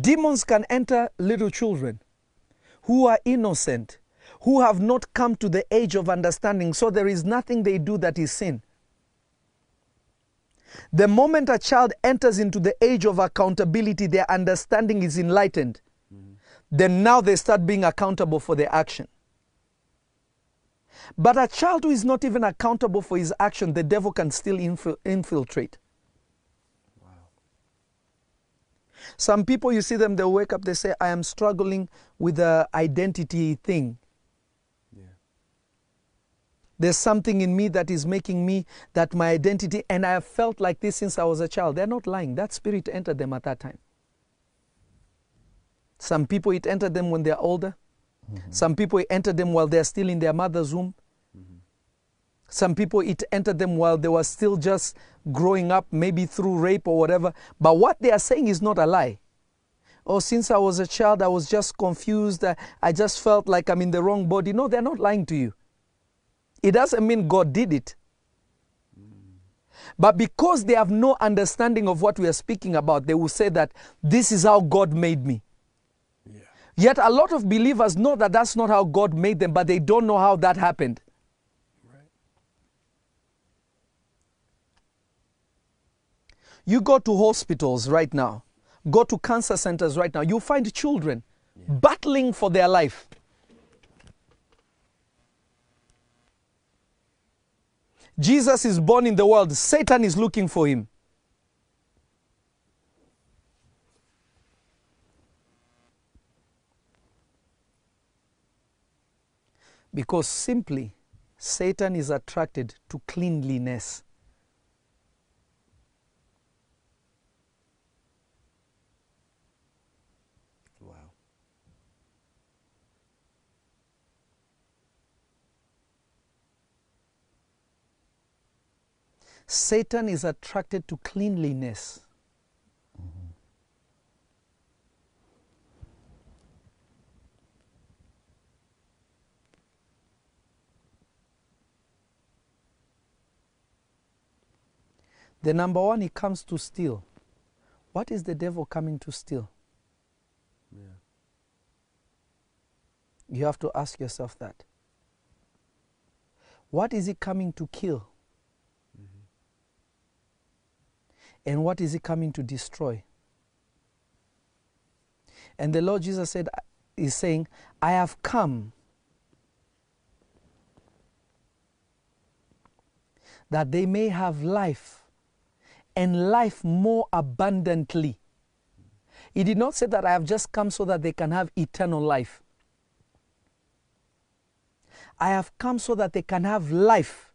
Demons can enter little children who are innocent, who have not come to the age of understanding, so there is nothing they do that is sin. The moment a child enters into the age of accountability, their understanding is enlightened. Mm-hmm. Then now they start being accountable for their action. But a child who is not even accountable for his action, the devil can still infil- infiltrate. Some people, you see them, they wake up, they say, I am struggling with the identity thing. Yeah. There's something in me that is making me that my identity, and I have felt like this since I was a child. They're not lying. That spirit entered them at that time. Some people, it entered them when they're older. Mm-hmm. Some people, it entered them while they're still in their mother's womb. Some people, it entered them while they were still just growing up, maybe through rape or whatever. But what they are saying is not a lie. Oh, since I was a child, I was just confused. I, I just felt like I'm in the wrong body. No, they're not lying to you. It doesn't mean God did it. But because they have no understanding of what we are speaking about, they will say that this is how God made me. Yet a lot of believers know that that's not how God made them, but they don't know how that happened. You go to hospitals right now, go to cancer centers right now, you find children battling for their life. Jesus is born in the world, Satan is looking for him. Because simply, Satan is attracted to cleanliness. Satan is attracted to cleanliness. The number one, he comes to steal. What is the devil coming to steal? Yeah. You have to ask yourself that. What is he coming to kill? And what is he coming to destroy? And the Lord Jesus said, is saying, I have come that they may have life and life more abundantly. He did not say that I have just come so that they can have eternal life. I have come so that they can have life,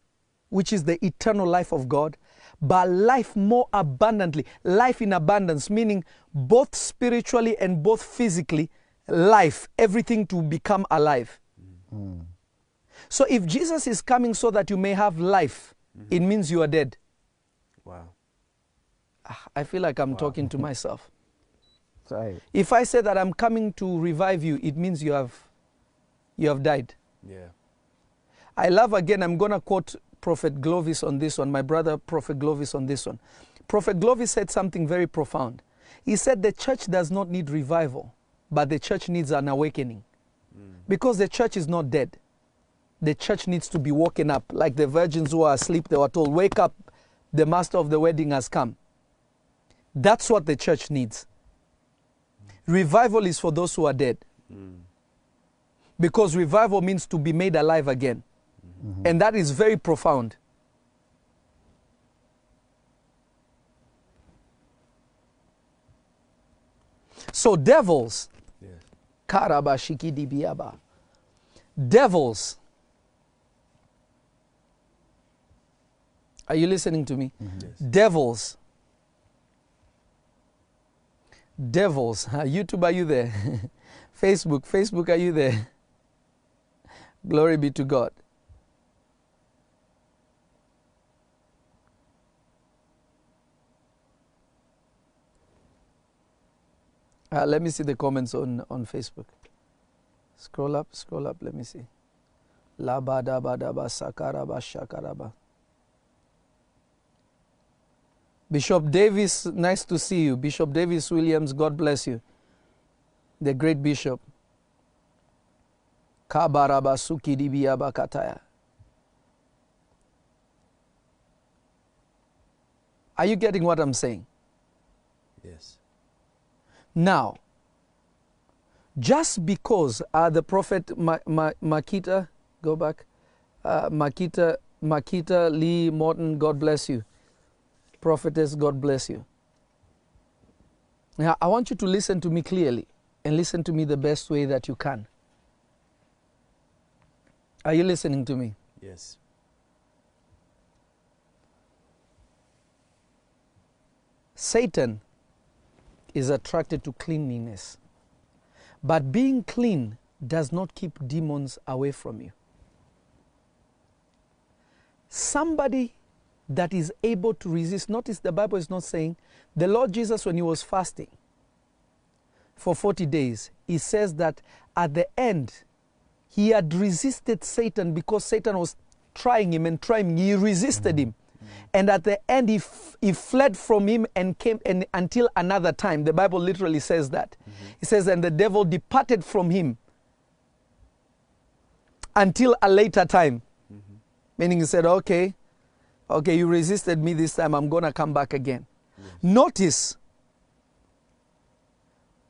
which is the eternal life of God, but life more abundantly. Life in abundance, meaning both spiritually and both physically, life, everything to become alive. So if Jesus is coming so that you may have life, it means you are dead. Wow. Ah, I feel like I'm talking to myself. [LAUGHS] Right. If I say that I'm coming to revive you, it means you have you have died. Yeah. I love again, I'm going to quote Prophet Glovis on this one, my brother Prophet Glovis on this one. Prophet Glovis said something very profound. He said the church does not need revival, but the church needs an awakening. Mm. Because the church is not dead. The church needs to be woken up. Like the virgins who are asleep, they were told, Wake up, the master of the wedding has come. That's what the church needs. Mm. Revival is for those who are dead. Mm. Because revival means to be made alive again. And that is very profound. So, devils, karabashikidibiaba, devils, are you listening to me? Mm-hmm. Devils, devils, [LAUGHS] YouTube, are you there? [LAUGHS] Facebook, Facebook, are you there? [LAUGHS] Glory be to God. Uh, let me see the comments on, on Facebook. Scroll up, scroll up, let me see. Labadabadaba sakaraba shakaraba. Bishop Davis, nice to see you. Bishop Davis Williams, God bless you. The great bishop. Kabaraba sukidibiyaba kataya. Are you getting what I'm saying? Yes. Now, just because uh, the prophet Ma- Ma- Makita, go back, uh, Makita, Makita Lee Morton, God bless you. Prophetess, God bless you. Now, I want you to listen to me clearly and listen to me the best way that you can. Are you listening to me? Yes. Satan is attracted to cleanliness. But being clean does not keep demons away from you. Somebody that is able to resist, notice the Bible is not saying the Lord Jesus, when he was fasting for 40 days, he says that at the end, he had resisted Satan because Satan was trying him and trying him. He resisted mm-hmm. him. And at the end, he, he fled from him and came and, until another time. The Bible literally says that. Mm-hmm. It says, and the devil departed from him until a later time. Mm-hmm. Meaning he said, okay, okay, you resisted me this time, I'm going to come back again. Notice,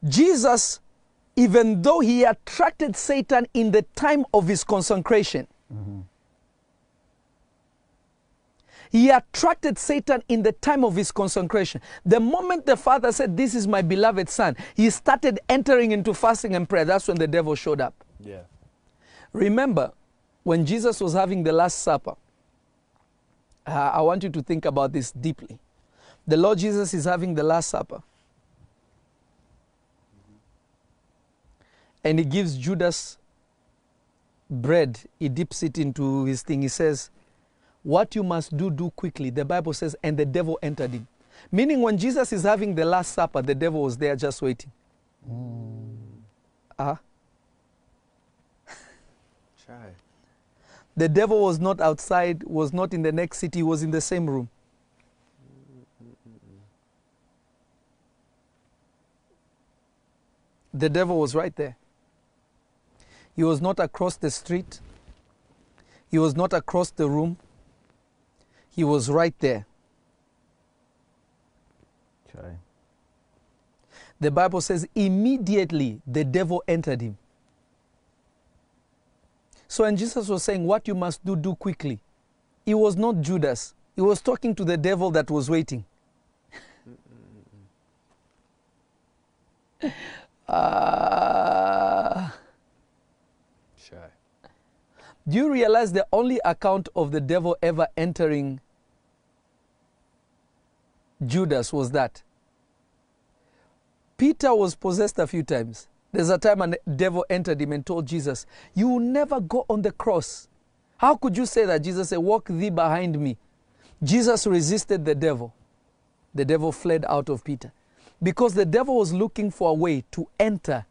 Jesus, even though he attracted Satan in the time of his consecration, mm-hmm. He attracted Satan in the time of his consecration. The moment the father said, This is my beloved son, he started entering into fasting and prayer. That's when the devil showed up. Yeah. Remember, when Jesus was having the Last Supper, uh, I want you to think about this deeply. The Lord Jesus is having the Last Supper. And he gives Judas bread. He dips it into his thing. He says, What you must do, do quickly. The Bible says, and the devil entered him. Meaning, when Jesus is having the Last Supper, the devil was there just waiting. Ah. [LAUGHS] Try. The devil was not outside, was not in the next city, was in the same room. The devil was right there. He was not across the street. He was not across the room, he was right there. Okay. The Bible says, immediately the devil entered him. So, when Jesus was saying, What you must do, do quickly, it was not Judas. He was talking to the devil that was waiting. Ah. [LAUGHS] Shy. do you realize the only account of the devil ever entering Judas was that? Peter was possessed a few times. There's a time a devil entered him and told Jesus, You will never go on the cross. How could you say that? Jesus said, Walk thee behind me. Jesus resisted the devil. The devil fled out of Peter because the devil was looking for a way to enter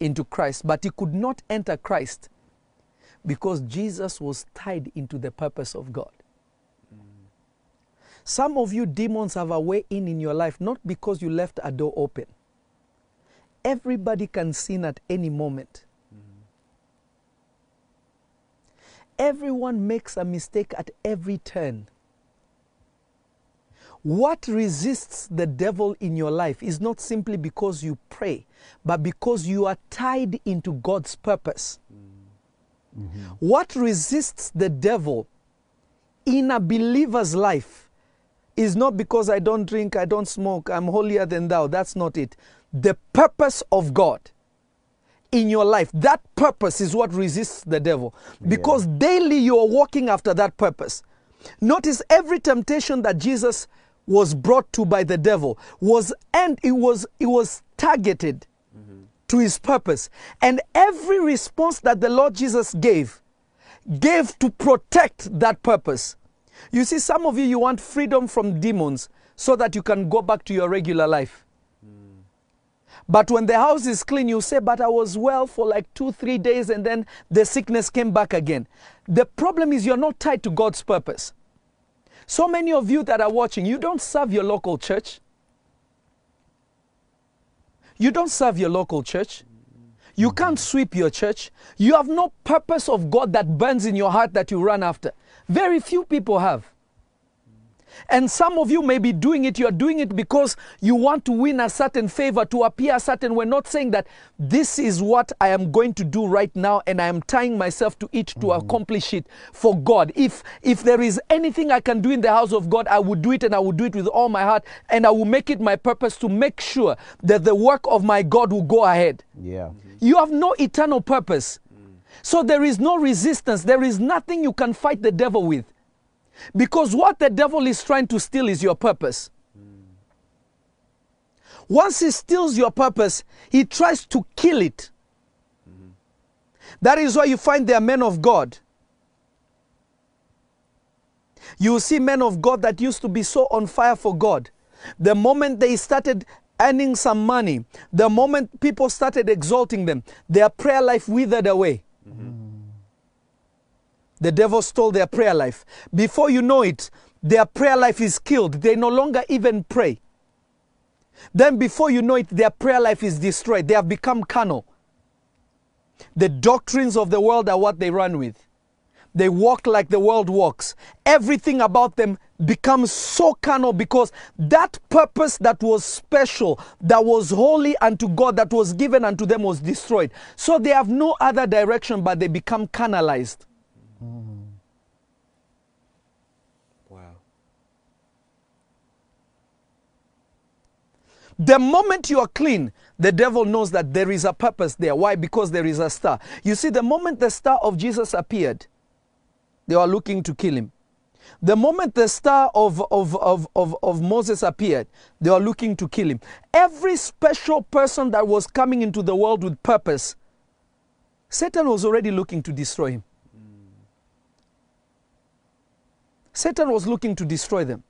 into Christ, but he could not enter Christ because Jesus was tied into the purpose of God. Some of you demons have a way in in your life not because you left a door open. Everybody can sin at any moment. Everyone makes a mistake at every turn. What resists the devil in your life is not simply because you pray, but because you are tied into God's purpose. Mm-hmm. What resists the devil in a believer's life is not because I don't drink, I don't smoke, I'm holier than thou. That's not it. The purpose of God in your life, that purpose is what resists the devil. Because daily you are walking after that purpose. Notice every temptation that Jesus was brought to by the devil was and it was it was targeted mm-hmm. to his purpose. And every response that the Lord Jesus gave gave to protect that purpose. You see, some of you, you want freedom from demons so that you can go back to your regular life. But when the house is clean, you say, But I was well for like two, three days, and then the sickness came back again. The problem is you're not tied to God's purpose. So many of you that are watching, you don't serve your local church. You don't serve your local church. You can't sweep your church. You have no purpose of God that burns in your heart that you run after. Very few people have. And some of you may be doing it, you're doing it because you want to win a certain favor, to appear certain. We're not saying that this is what I am going to do right now and I am tying myself to it to mm. accomplish it for God. If if there is anything I can do in the house of God, I will do it and I will do it with all my heart and I will make it my purpose to make sure that the work of my God will go ahead. Yeah. You have no eternal purpose. So there is no resistance. There is nothing you can fight the devil with. Because what the devil is trying to steal is your purpose. Once he steals your purpose, he tries to kill it. That is why you find there are men of God. You see men of God that used to be so on fire for God. The moment they started earning some money, the moment people started exalting them, their prayer life withered away. Mm-hmm. Mm. The devil stole their prayer life. Before you know it, their prayer life is killed. They no longer even pray. Then, before you know it, their prayer life is destroyed. They have become carnal. The doctrines of the world are what they run with. They walk like the world walks. Everything about them becomes so carnal because that purpose that was special, that was holy unto God, that was given unto them was destroyed. So they have no other direction but they become carnalized. Mm-hmm. Wow. The moment you are clean, the devil knows that there is a purpose there. Why? Because there is a star. You see, the moment the star of Jesus appeared, they were looking to kill him. The moment the star of, of, of, of, of Moses appeared, they were looking to kill him. Every special person that was coming into the world with purpose, Satan was already looking to destroy him. Satan was looking to destroy them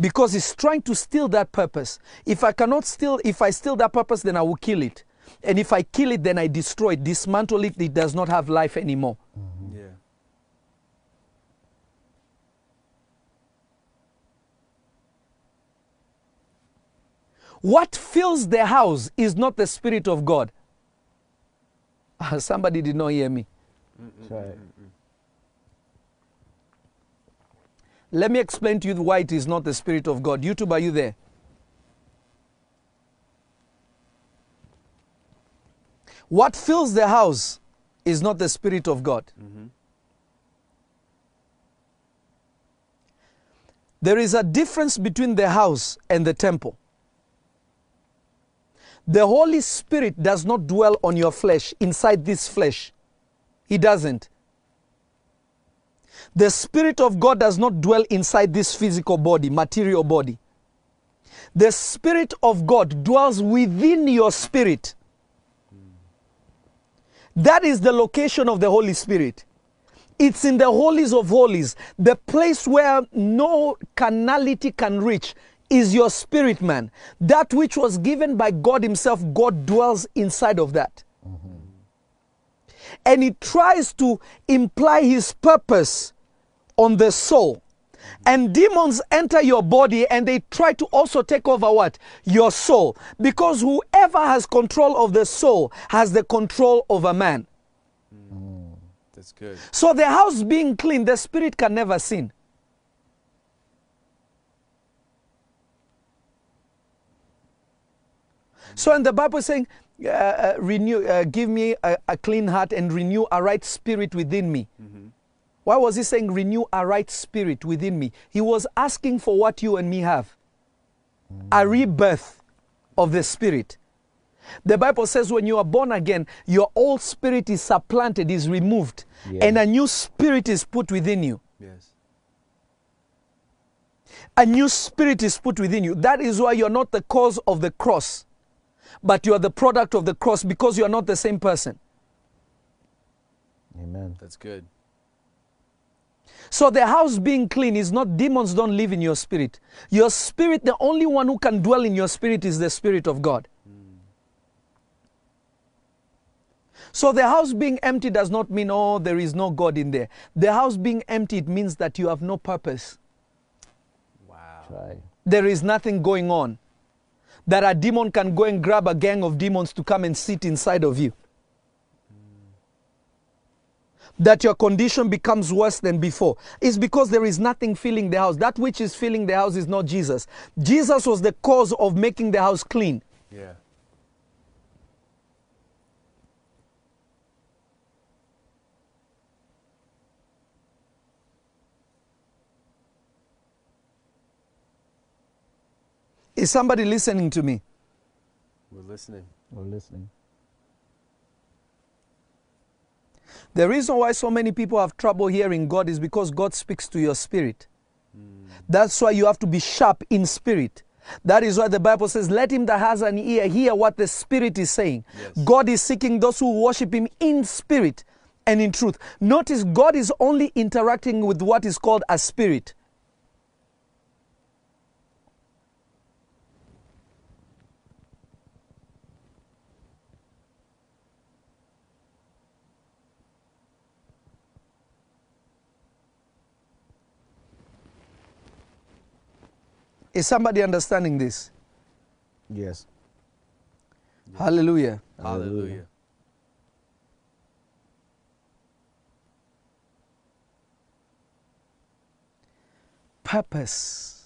because he's trying to steal that purpose. If I cannot steal, if I steal that purpose, then I will kill it. And if I kill it, then I destroy it, dismantle it, it does not have life anymore. Mm-hmm. Yeah. What fills the house is not the Spirit of God. Ah, Somebody did not hear me. Right. Let me explain to you why it is not the Spirit of God. YouTube, are you there? What fills the house is not the Spirit of God. There is a difference between the house and the temple. The Holy Spirit does not dwell on your flesh, inside this flesh. He doesn't. The Spirit of God does not dwell inside this physical body, material body. The Spirit of God dwells within your spirit. That is the location of the Holy Spirit. It's in the holies of holies, the place where no carnality can reach is your spirit man. That which was given by God Himself, God dwells inside of that. And He tries to imply His purpose on the soul. And demons enter your body and they try to also take over what? Your soul. Because whoever has control of the soul has the control over man. Mm, that's good. So the house being clean, the spirit can never sin. So, and the Bible is saying, uh, uh, renew, uh, give me a, a clean heart and renew a right spirit within me. Why was he saying renew a right spirit within me? He was asking for what you and me have a rebirth of the spirit. The Bible says when you are born again, your old spirit is supplanted, is removed, and a new spirit is put within you. Yes. A new spirit is put within you. That is why you're not the cause of the cross, but you are the product of the cross because you are not the same person. Amen. That's good. So the house being clean is not demons don't live in your spirit. Your spirit, the only one who can dwell in your spirit is the Spirit of God. So the house being empty does not mean, oh, there is no God in there. The house being empty, it means that you have no purpose. Try. There is nothing going on. That a demon can go and grab a gang of demons to come and sit inside of you. That your condition becomes worse than before is because there is nothing filling the house. That which is filling the house is not Jesus. Jesus was the cause of making the house clean. Yeah. Is somebody listening to me? We're listening. We're listening. The reason why so many people have trouble hearing God is because God speaks to your spirit. Hmm. That's why you have to be sharp in spirit. That is why the Bible says, Let him that has an ear hear what the Spirit is saying. God is seeking those who worship him in spirit and in truth. Notice God is only interacting with what is called a spirit. Is somebody understanding this? Yes. Hallelujah. Hallelujah. Purpose.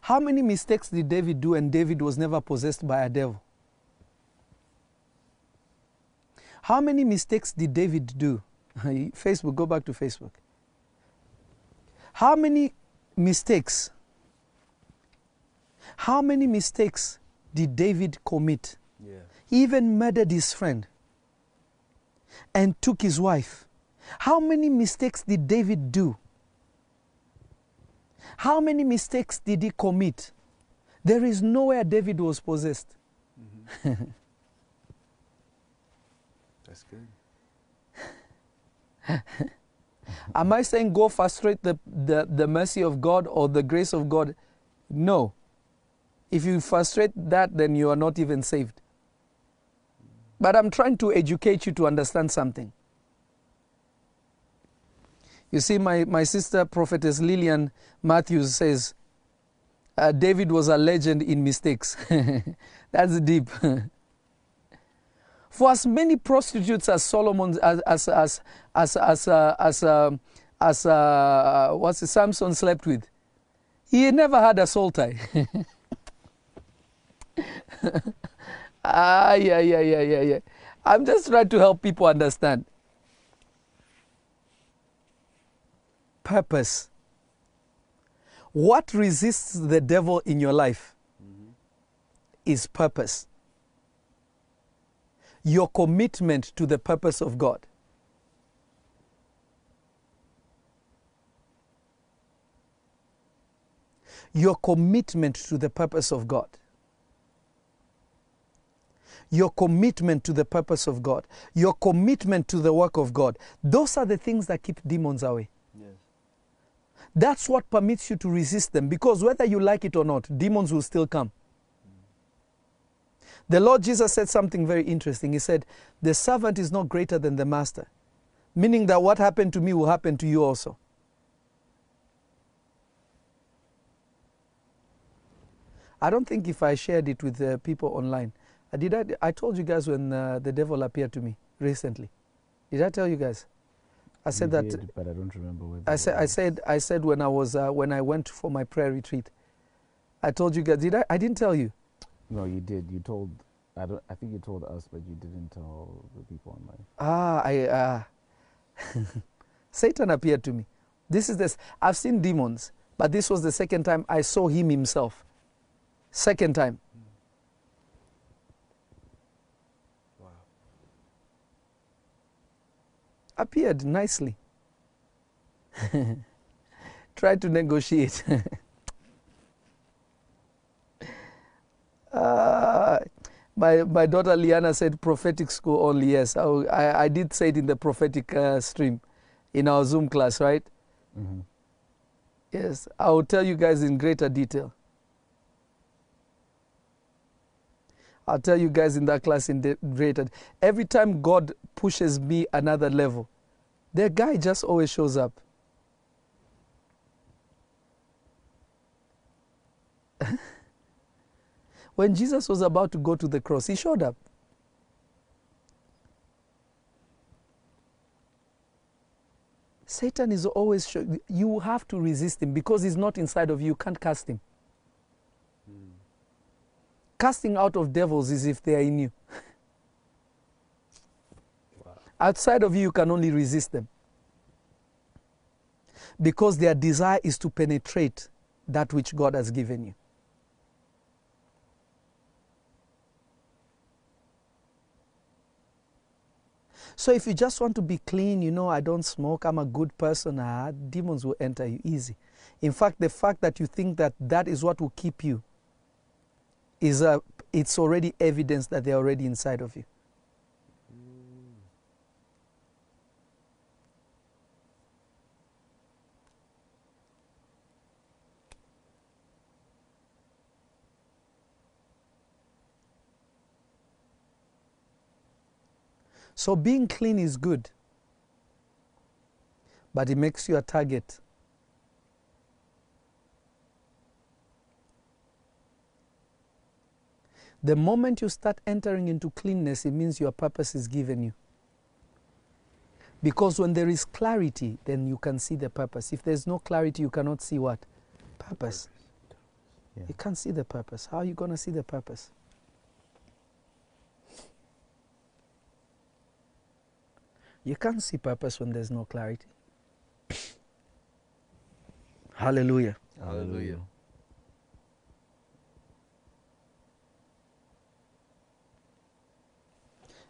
How many mistakes did David do and David was never possessed by a devil? How many mistakes did David do? [LAUGHS] Facebook, go back to Facebook. How many mistakes? How many mistakes did David commit? Yeah. He even murdered his friend and took his wife. How many mistakes did David do? How many mistakes did he commit? There is nowhere David was possessed. Mm-hmm. [LAUGHS] That's good. [LAUGHS] Am I saying go frustrate the, the, the mercy of God or the grace of God? No. If you frustrate that, then you are not even saved. But I'm trying to educate you to understand something. You see, my, my sister, prophetess Lillian Matthews, says uh, David was a legend in mistakes. [LAUGHS] That's deep. [LAUGHS] For as many prostitutes as Solomon, as as as as as uh, as, um, as uh, what's it, Samson slept with, he never had a soul tie. [LAUGHS] [LAUGHS] ah, yeah, yeah, yeah, yeah, yeah. I'm just trying to help people understand. Purpose. What resists the devil in your life is purpose. Your commitment to the purpose of God. Your commitment to the purpose of God. Your commitment to the purpose of God. Your commitment to the work of God. Those are the things that keep demons away. Yes. That's what permits you to resist them because whether you like it or not, demons will still come. The Lord Jesus said something very interesting. He said, The servant is not greater than the master, meaning that what happened to me will happen to you also. I don't think if I shared it with uh, people online. Uh, did I? I told you guys when uh, the devil appeared to me recently. Did I tell you guys? I said You that. did, but I don't remember. I said, I said, I said when I was uh, when I went for my prayer retreat. I told you guys. Did I? I didn't tell you. No, you did. You told. I don't. I think you told us, but you didn't tell the people online. Ah, I. Uh, [LAUGHS] Satan appeared to me. This is this. I've seen demons, but this was the second time I saw him himself. Second time. Appeared nicely. [LAUGHS] Tried to negotiate. [LAUGHS] Uh, my, my daughter Liana said prophetic school only. Yes, I, I, I did say it in the prophetic uh, stream in our Zoom class, right? Mm-hmm. Yes, I will tell you guys in greater detail. I'll tell you guys in that class in the. Every time God pushes me another level, the guy just always shows up. [LAUGHS] when Jesus was about to go to the cross, he showed up. Satan is always, show, you have to resist him because he's not inside of you. You can't cast him. Casting out of devils is if they are in you. Outside of you, you can only resist them. Because their desire is to penetrate that which God has given you. So if you just want to be clean, you know, I don't smoke, I'm a good person, ah, demons will enter you easy. In fact, the fact that you think that that is what will keep you is a, it's already evidence that they're already inside of you. So being clean is good, but it makes you a target. The moment you start entering into cleanness, it means your purpose is given you. Because when there is clarity, then you can see the purpose. If there's no clarity, you cannot see what? Purpose. You can't see the purpose. How are you going to see the purpose? You can't see purpose when there's no clarity. Hallelujah. Hallelujah.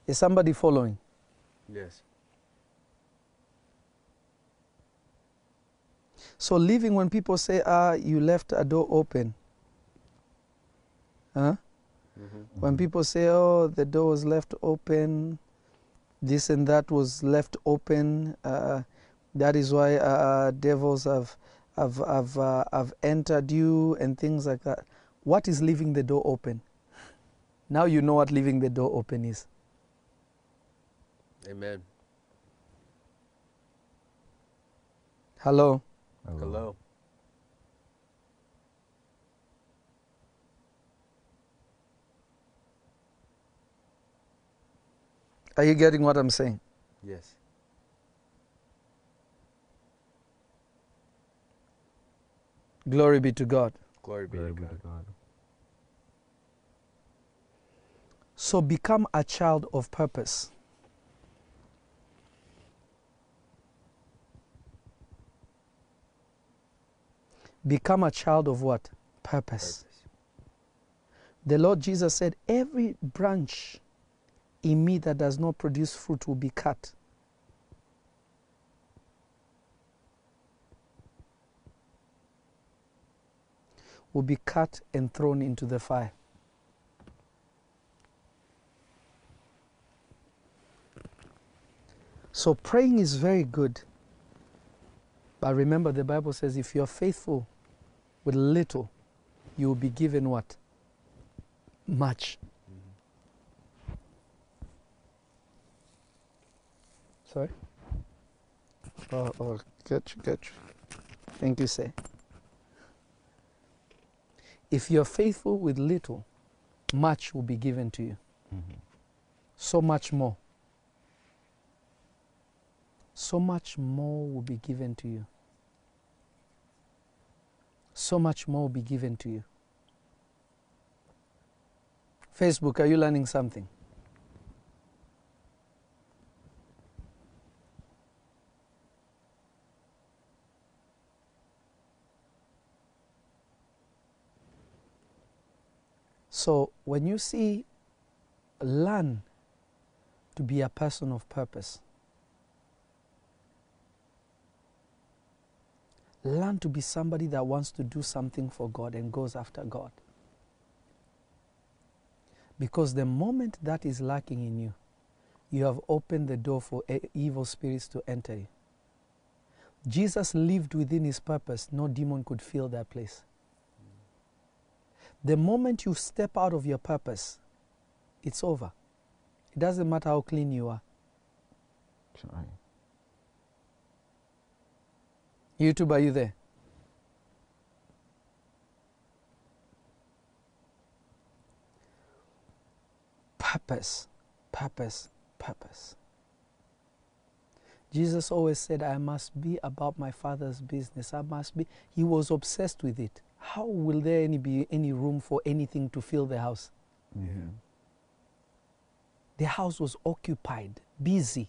Is somebody following? Yes. So living when people say, ah, you left a door open. Huh? When people say, oh, the door was left open, this and that was left open, uh, that is why uh, devils have, have, have, uh, have entered you and things like that. What is leaving the door open? Now you know what leaving the door open is. Amen. Hello? Hello. Are you getting what I'm saying? Yes. Glory be to God. Glory be to God. So become a child of purpose. Become a child of what? Purpose. The Lord Jesus said, Every branch in me that does not produce fruit will be cut. Will be cut and thrown into the fire. So praying is very good. But remember, the Bible says if you're faithful with little, you will be given what? Much. Sorry? Oh, oh, get you. Thank you, sir. If you're faithful with little, much will be given to you. Mm-hmm. So much more. So much more will be given to you. So much more will be given to you. Facebook, are you learning something? So when you see, learn to be a person of purpose. Learn to be somebody that wants to do something for God and goes after God. Because the moment that is lacking in you, you have opened the door for evil spirits to enter you. Jesus lived within his purpose, no demon could fill that place. The moment you step out of your purpose, it's over. It doesn't matter how clean you are. YouTube, are you there? Purpose, purpose, purpose. Jesus always said, I must be about my Father's business. I must be. He was obsessed with it. How will there any be any room for anything to fill the house? Yeah. The house was occupied, busy.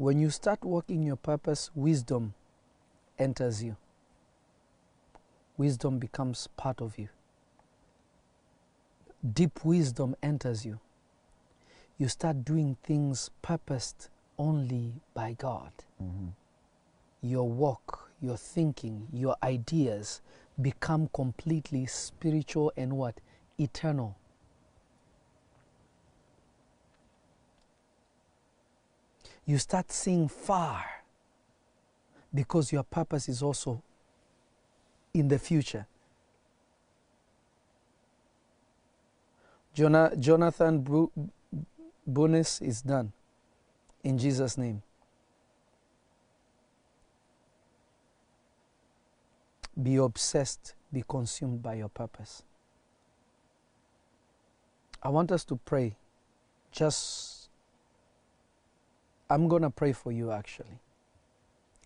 When you start working your purpose, wisdom enters you. Wisdom becomes part of you. Deep wisdom enters you. You start doing things purposed only by God. Mm-hmm. Your walk, your thinking, your ideas become completely spiritual and what? Eternal. You start seeing far because your purpose is also in the future. Jonah, Jonathan Bru- Bunis is done in Jesus' name. Be obsessed, be consumed by your purpose. I want us to pray. Just, I'm going to pray for you actually.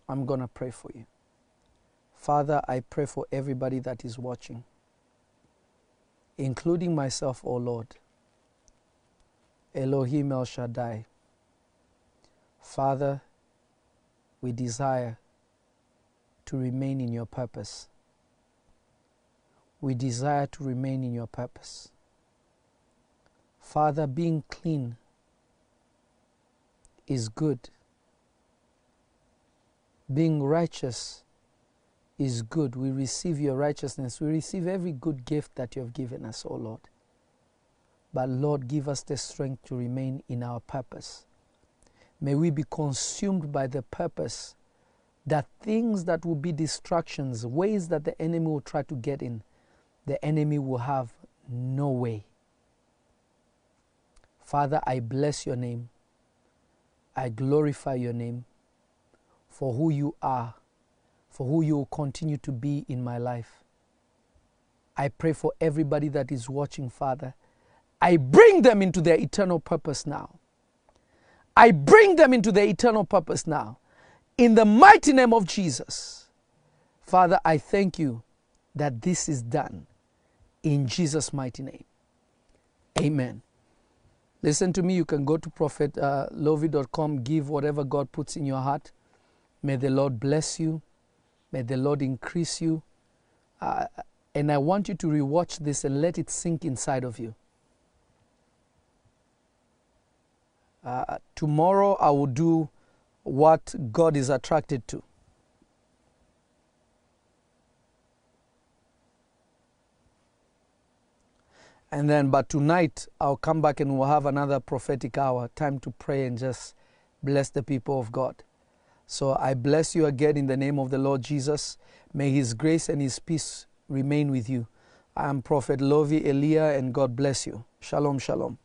I'm going to pray for you. Father, I pray for everybody that is watching, including myself, O Lord. Elohim El Shaddai. Father, we desire to remain in your purpose. We desire to remain in your purpose. Father, being clean is good. Being righteous is good. We receive your righteousness. We receive every good gift that you have given us, O Lord. But Lord, give us the strength to remain in our purpose. May we be consumed by the purpose that things that will be distractions, ways that the enemy will try to get in, the enemy will have no way. Father, I bless your name. I glorify your name. for who you are, for who you will continue to be in my life. I pray for everybody that is watching, Father. I bring them into their eternal purpose now. I bring them into their eternal purpose now. In the mighty name of Jesus. Father, I thank you that this is done in Jesus' mighty name. Amen. Listen to me. You can go to prophetlovy.com, give whatever God puts in your heart. May the Lord bless you. May the Lord increase you. Uh, and I want you to rewatch this and let it sink inside of you. Uh, tomorrow I will do what God is attracted to. And then, but tonight I'll come back and we'll have another prophetic hour, time to pray and just bless the people of God. So I bless you again in the name of the Lord Jesus. May His grace and His peace remain with you. I am Prophet Lovy Elia, and God bless you. Shalom, shalom.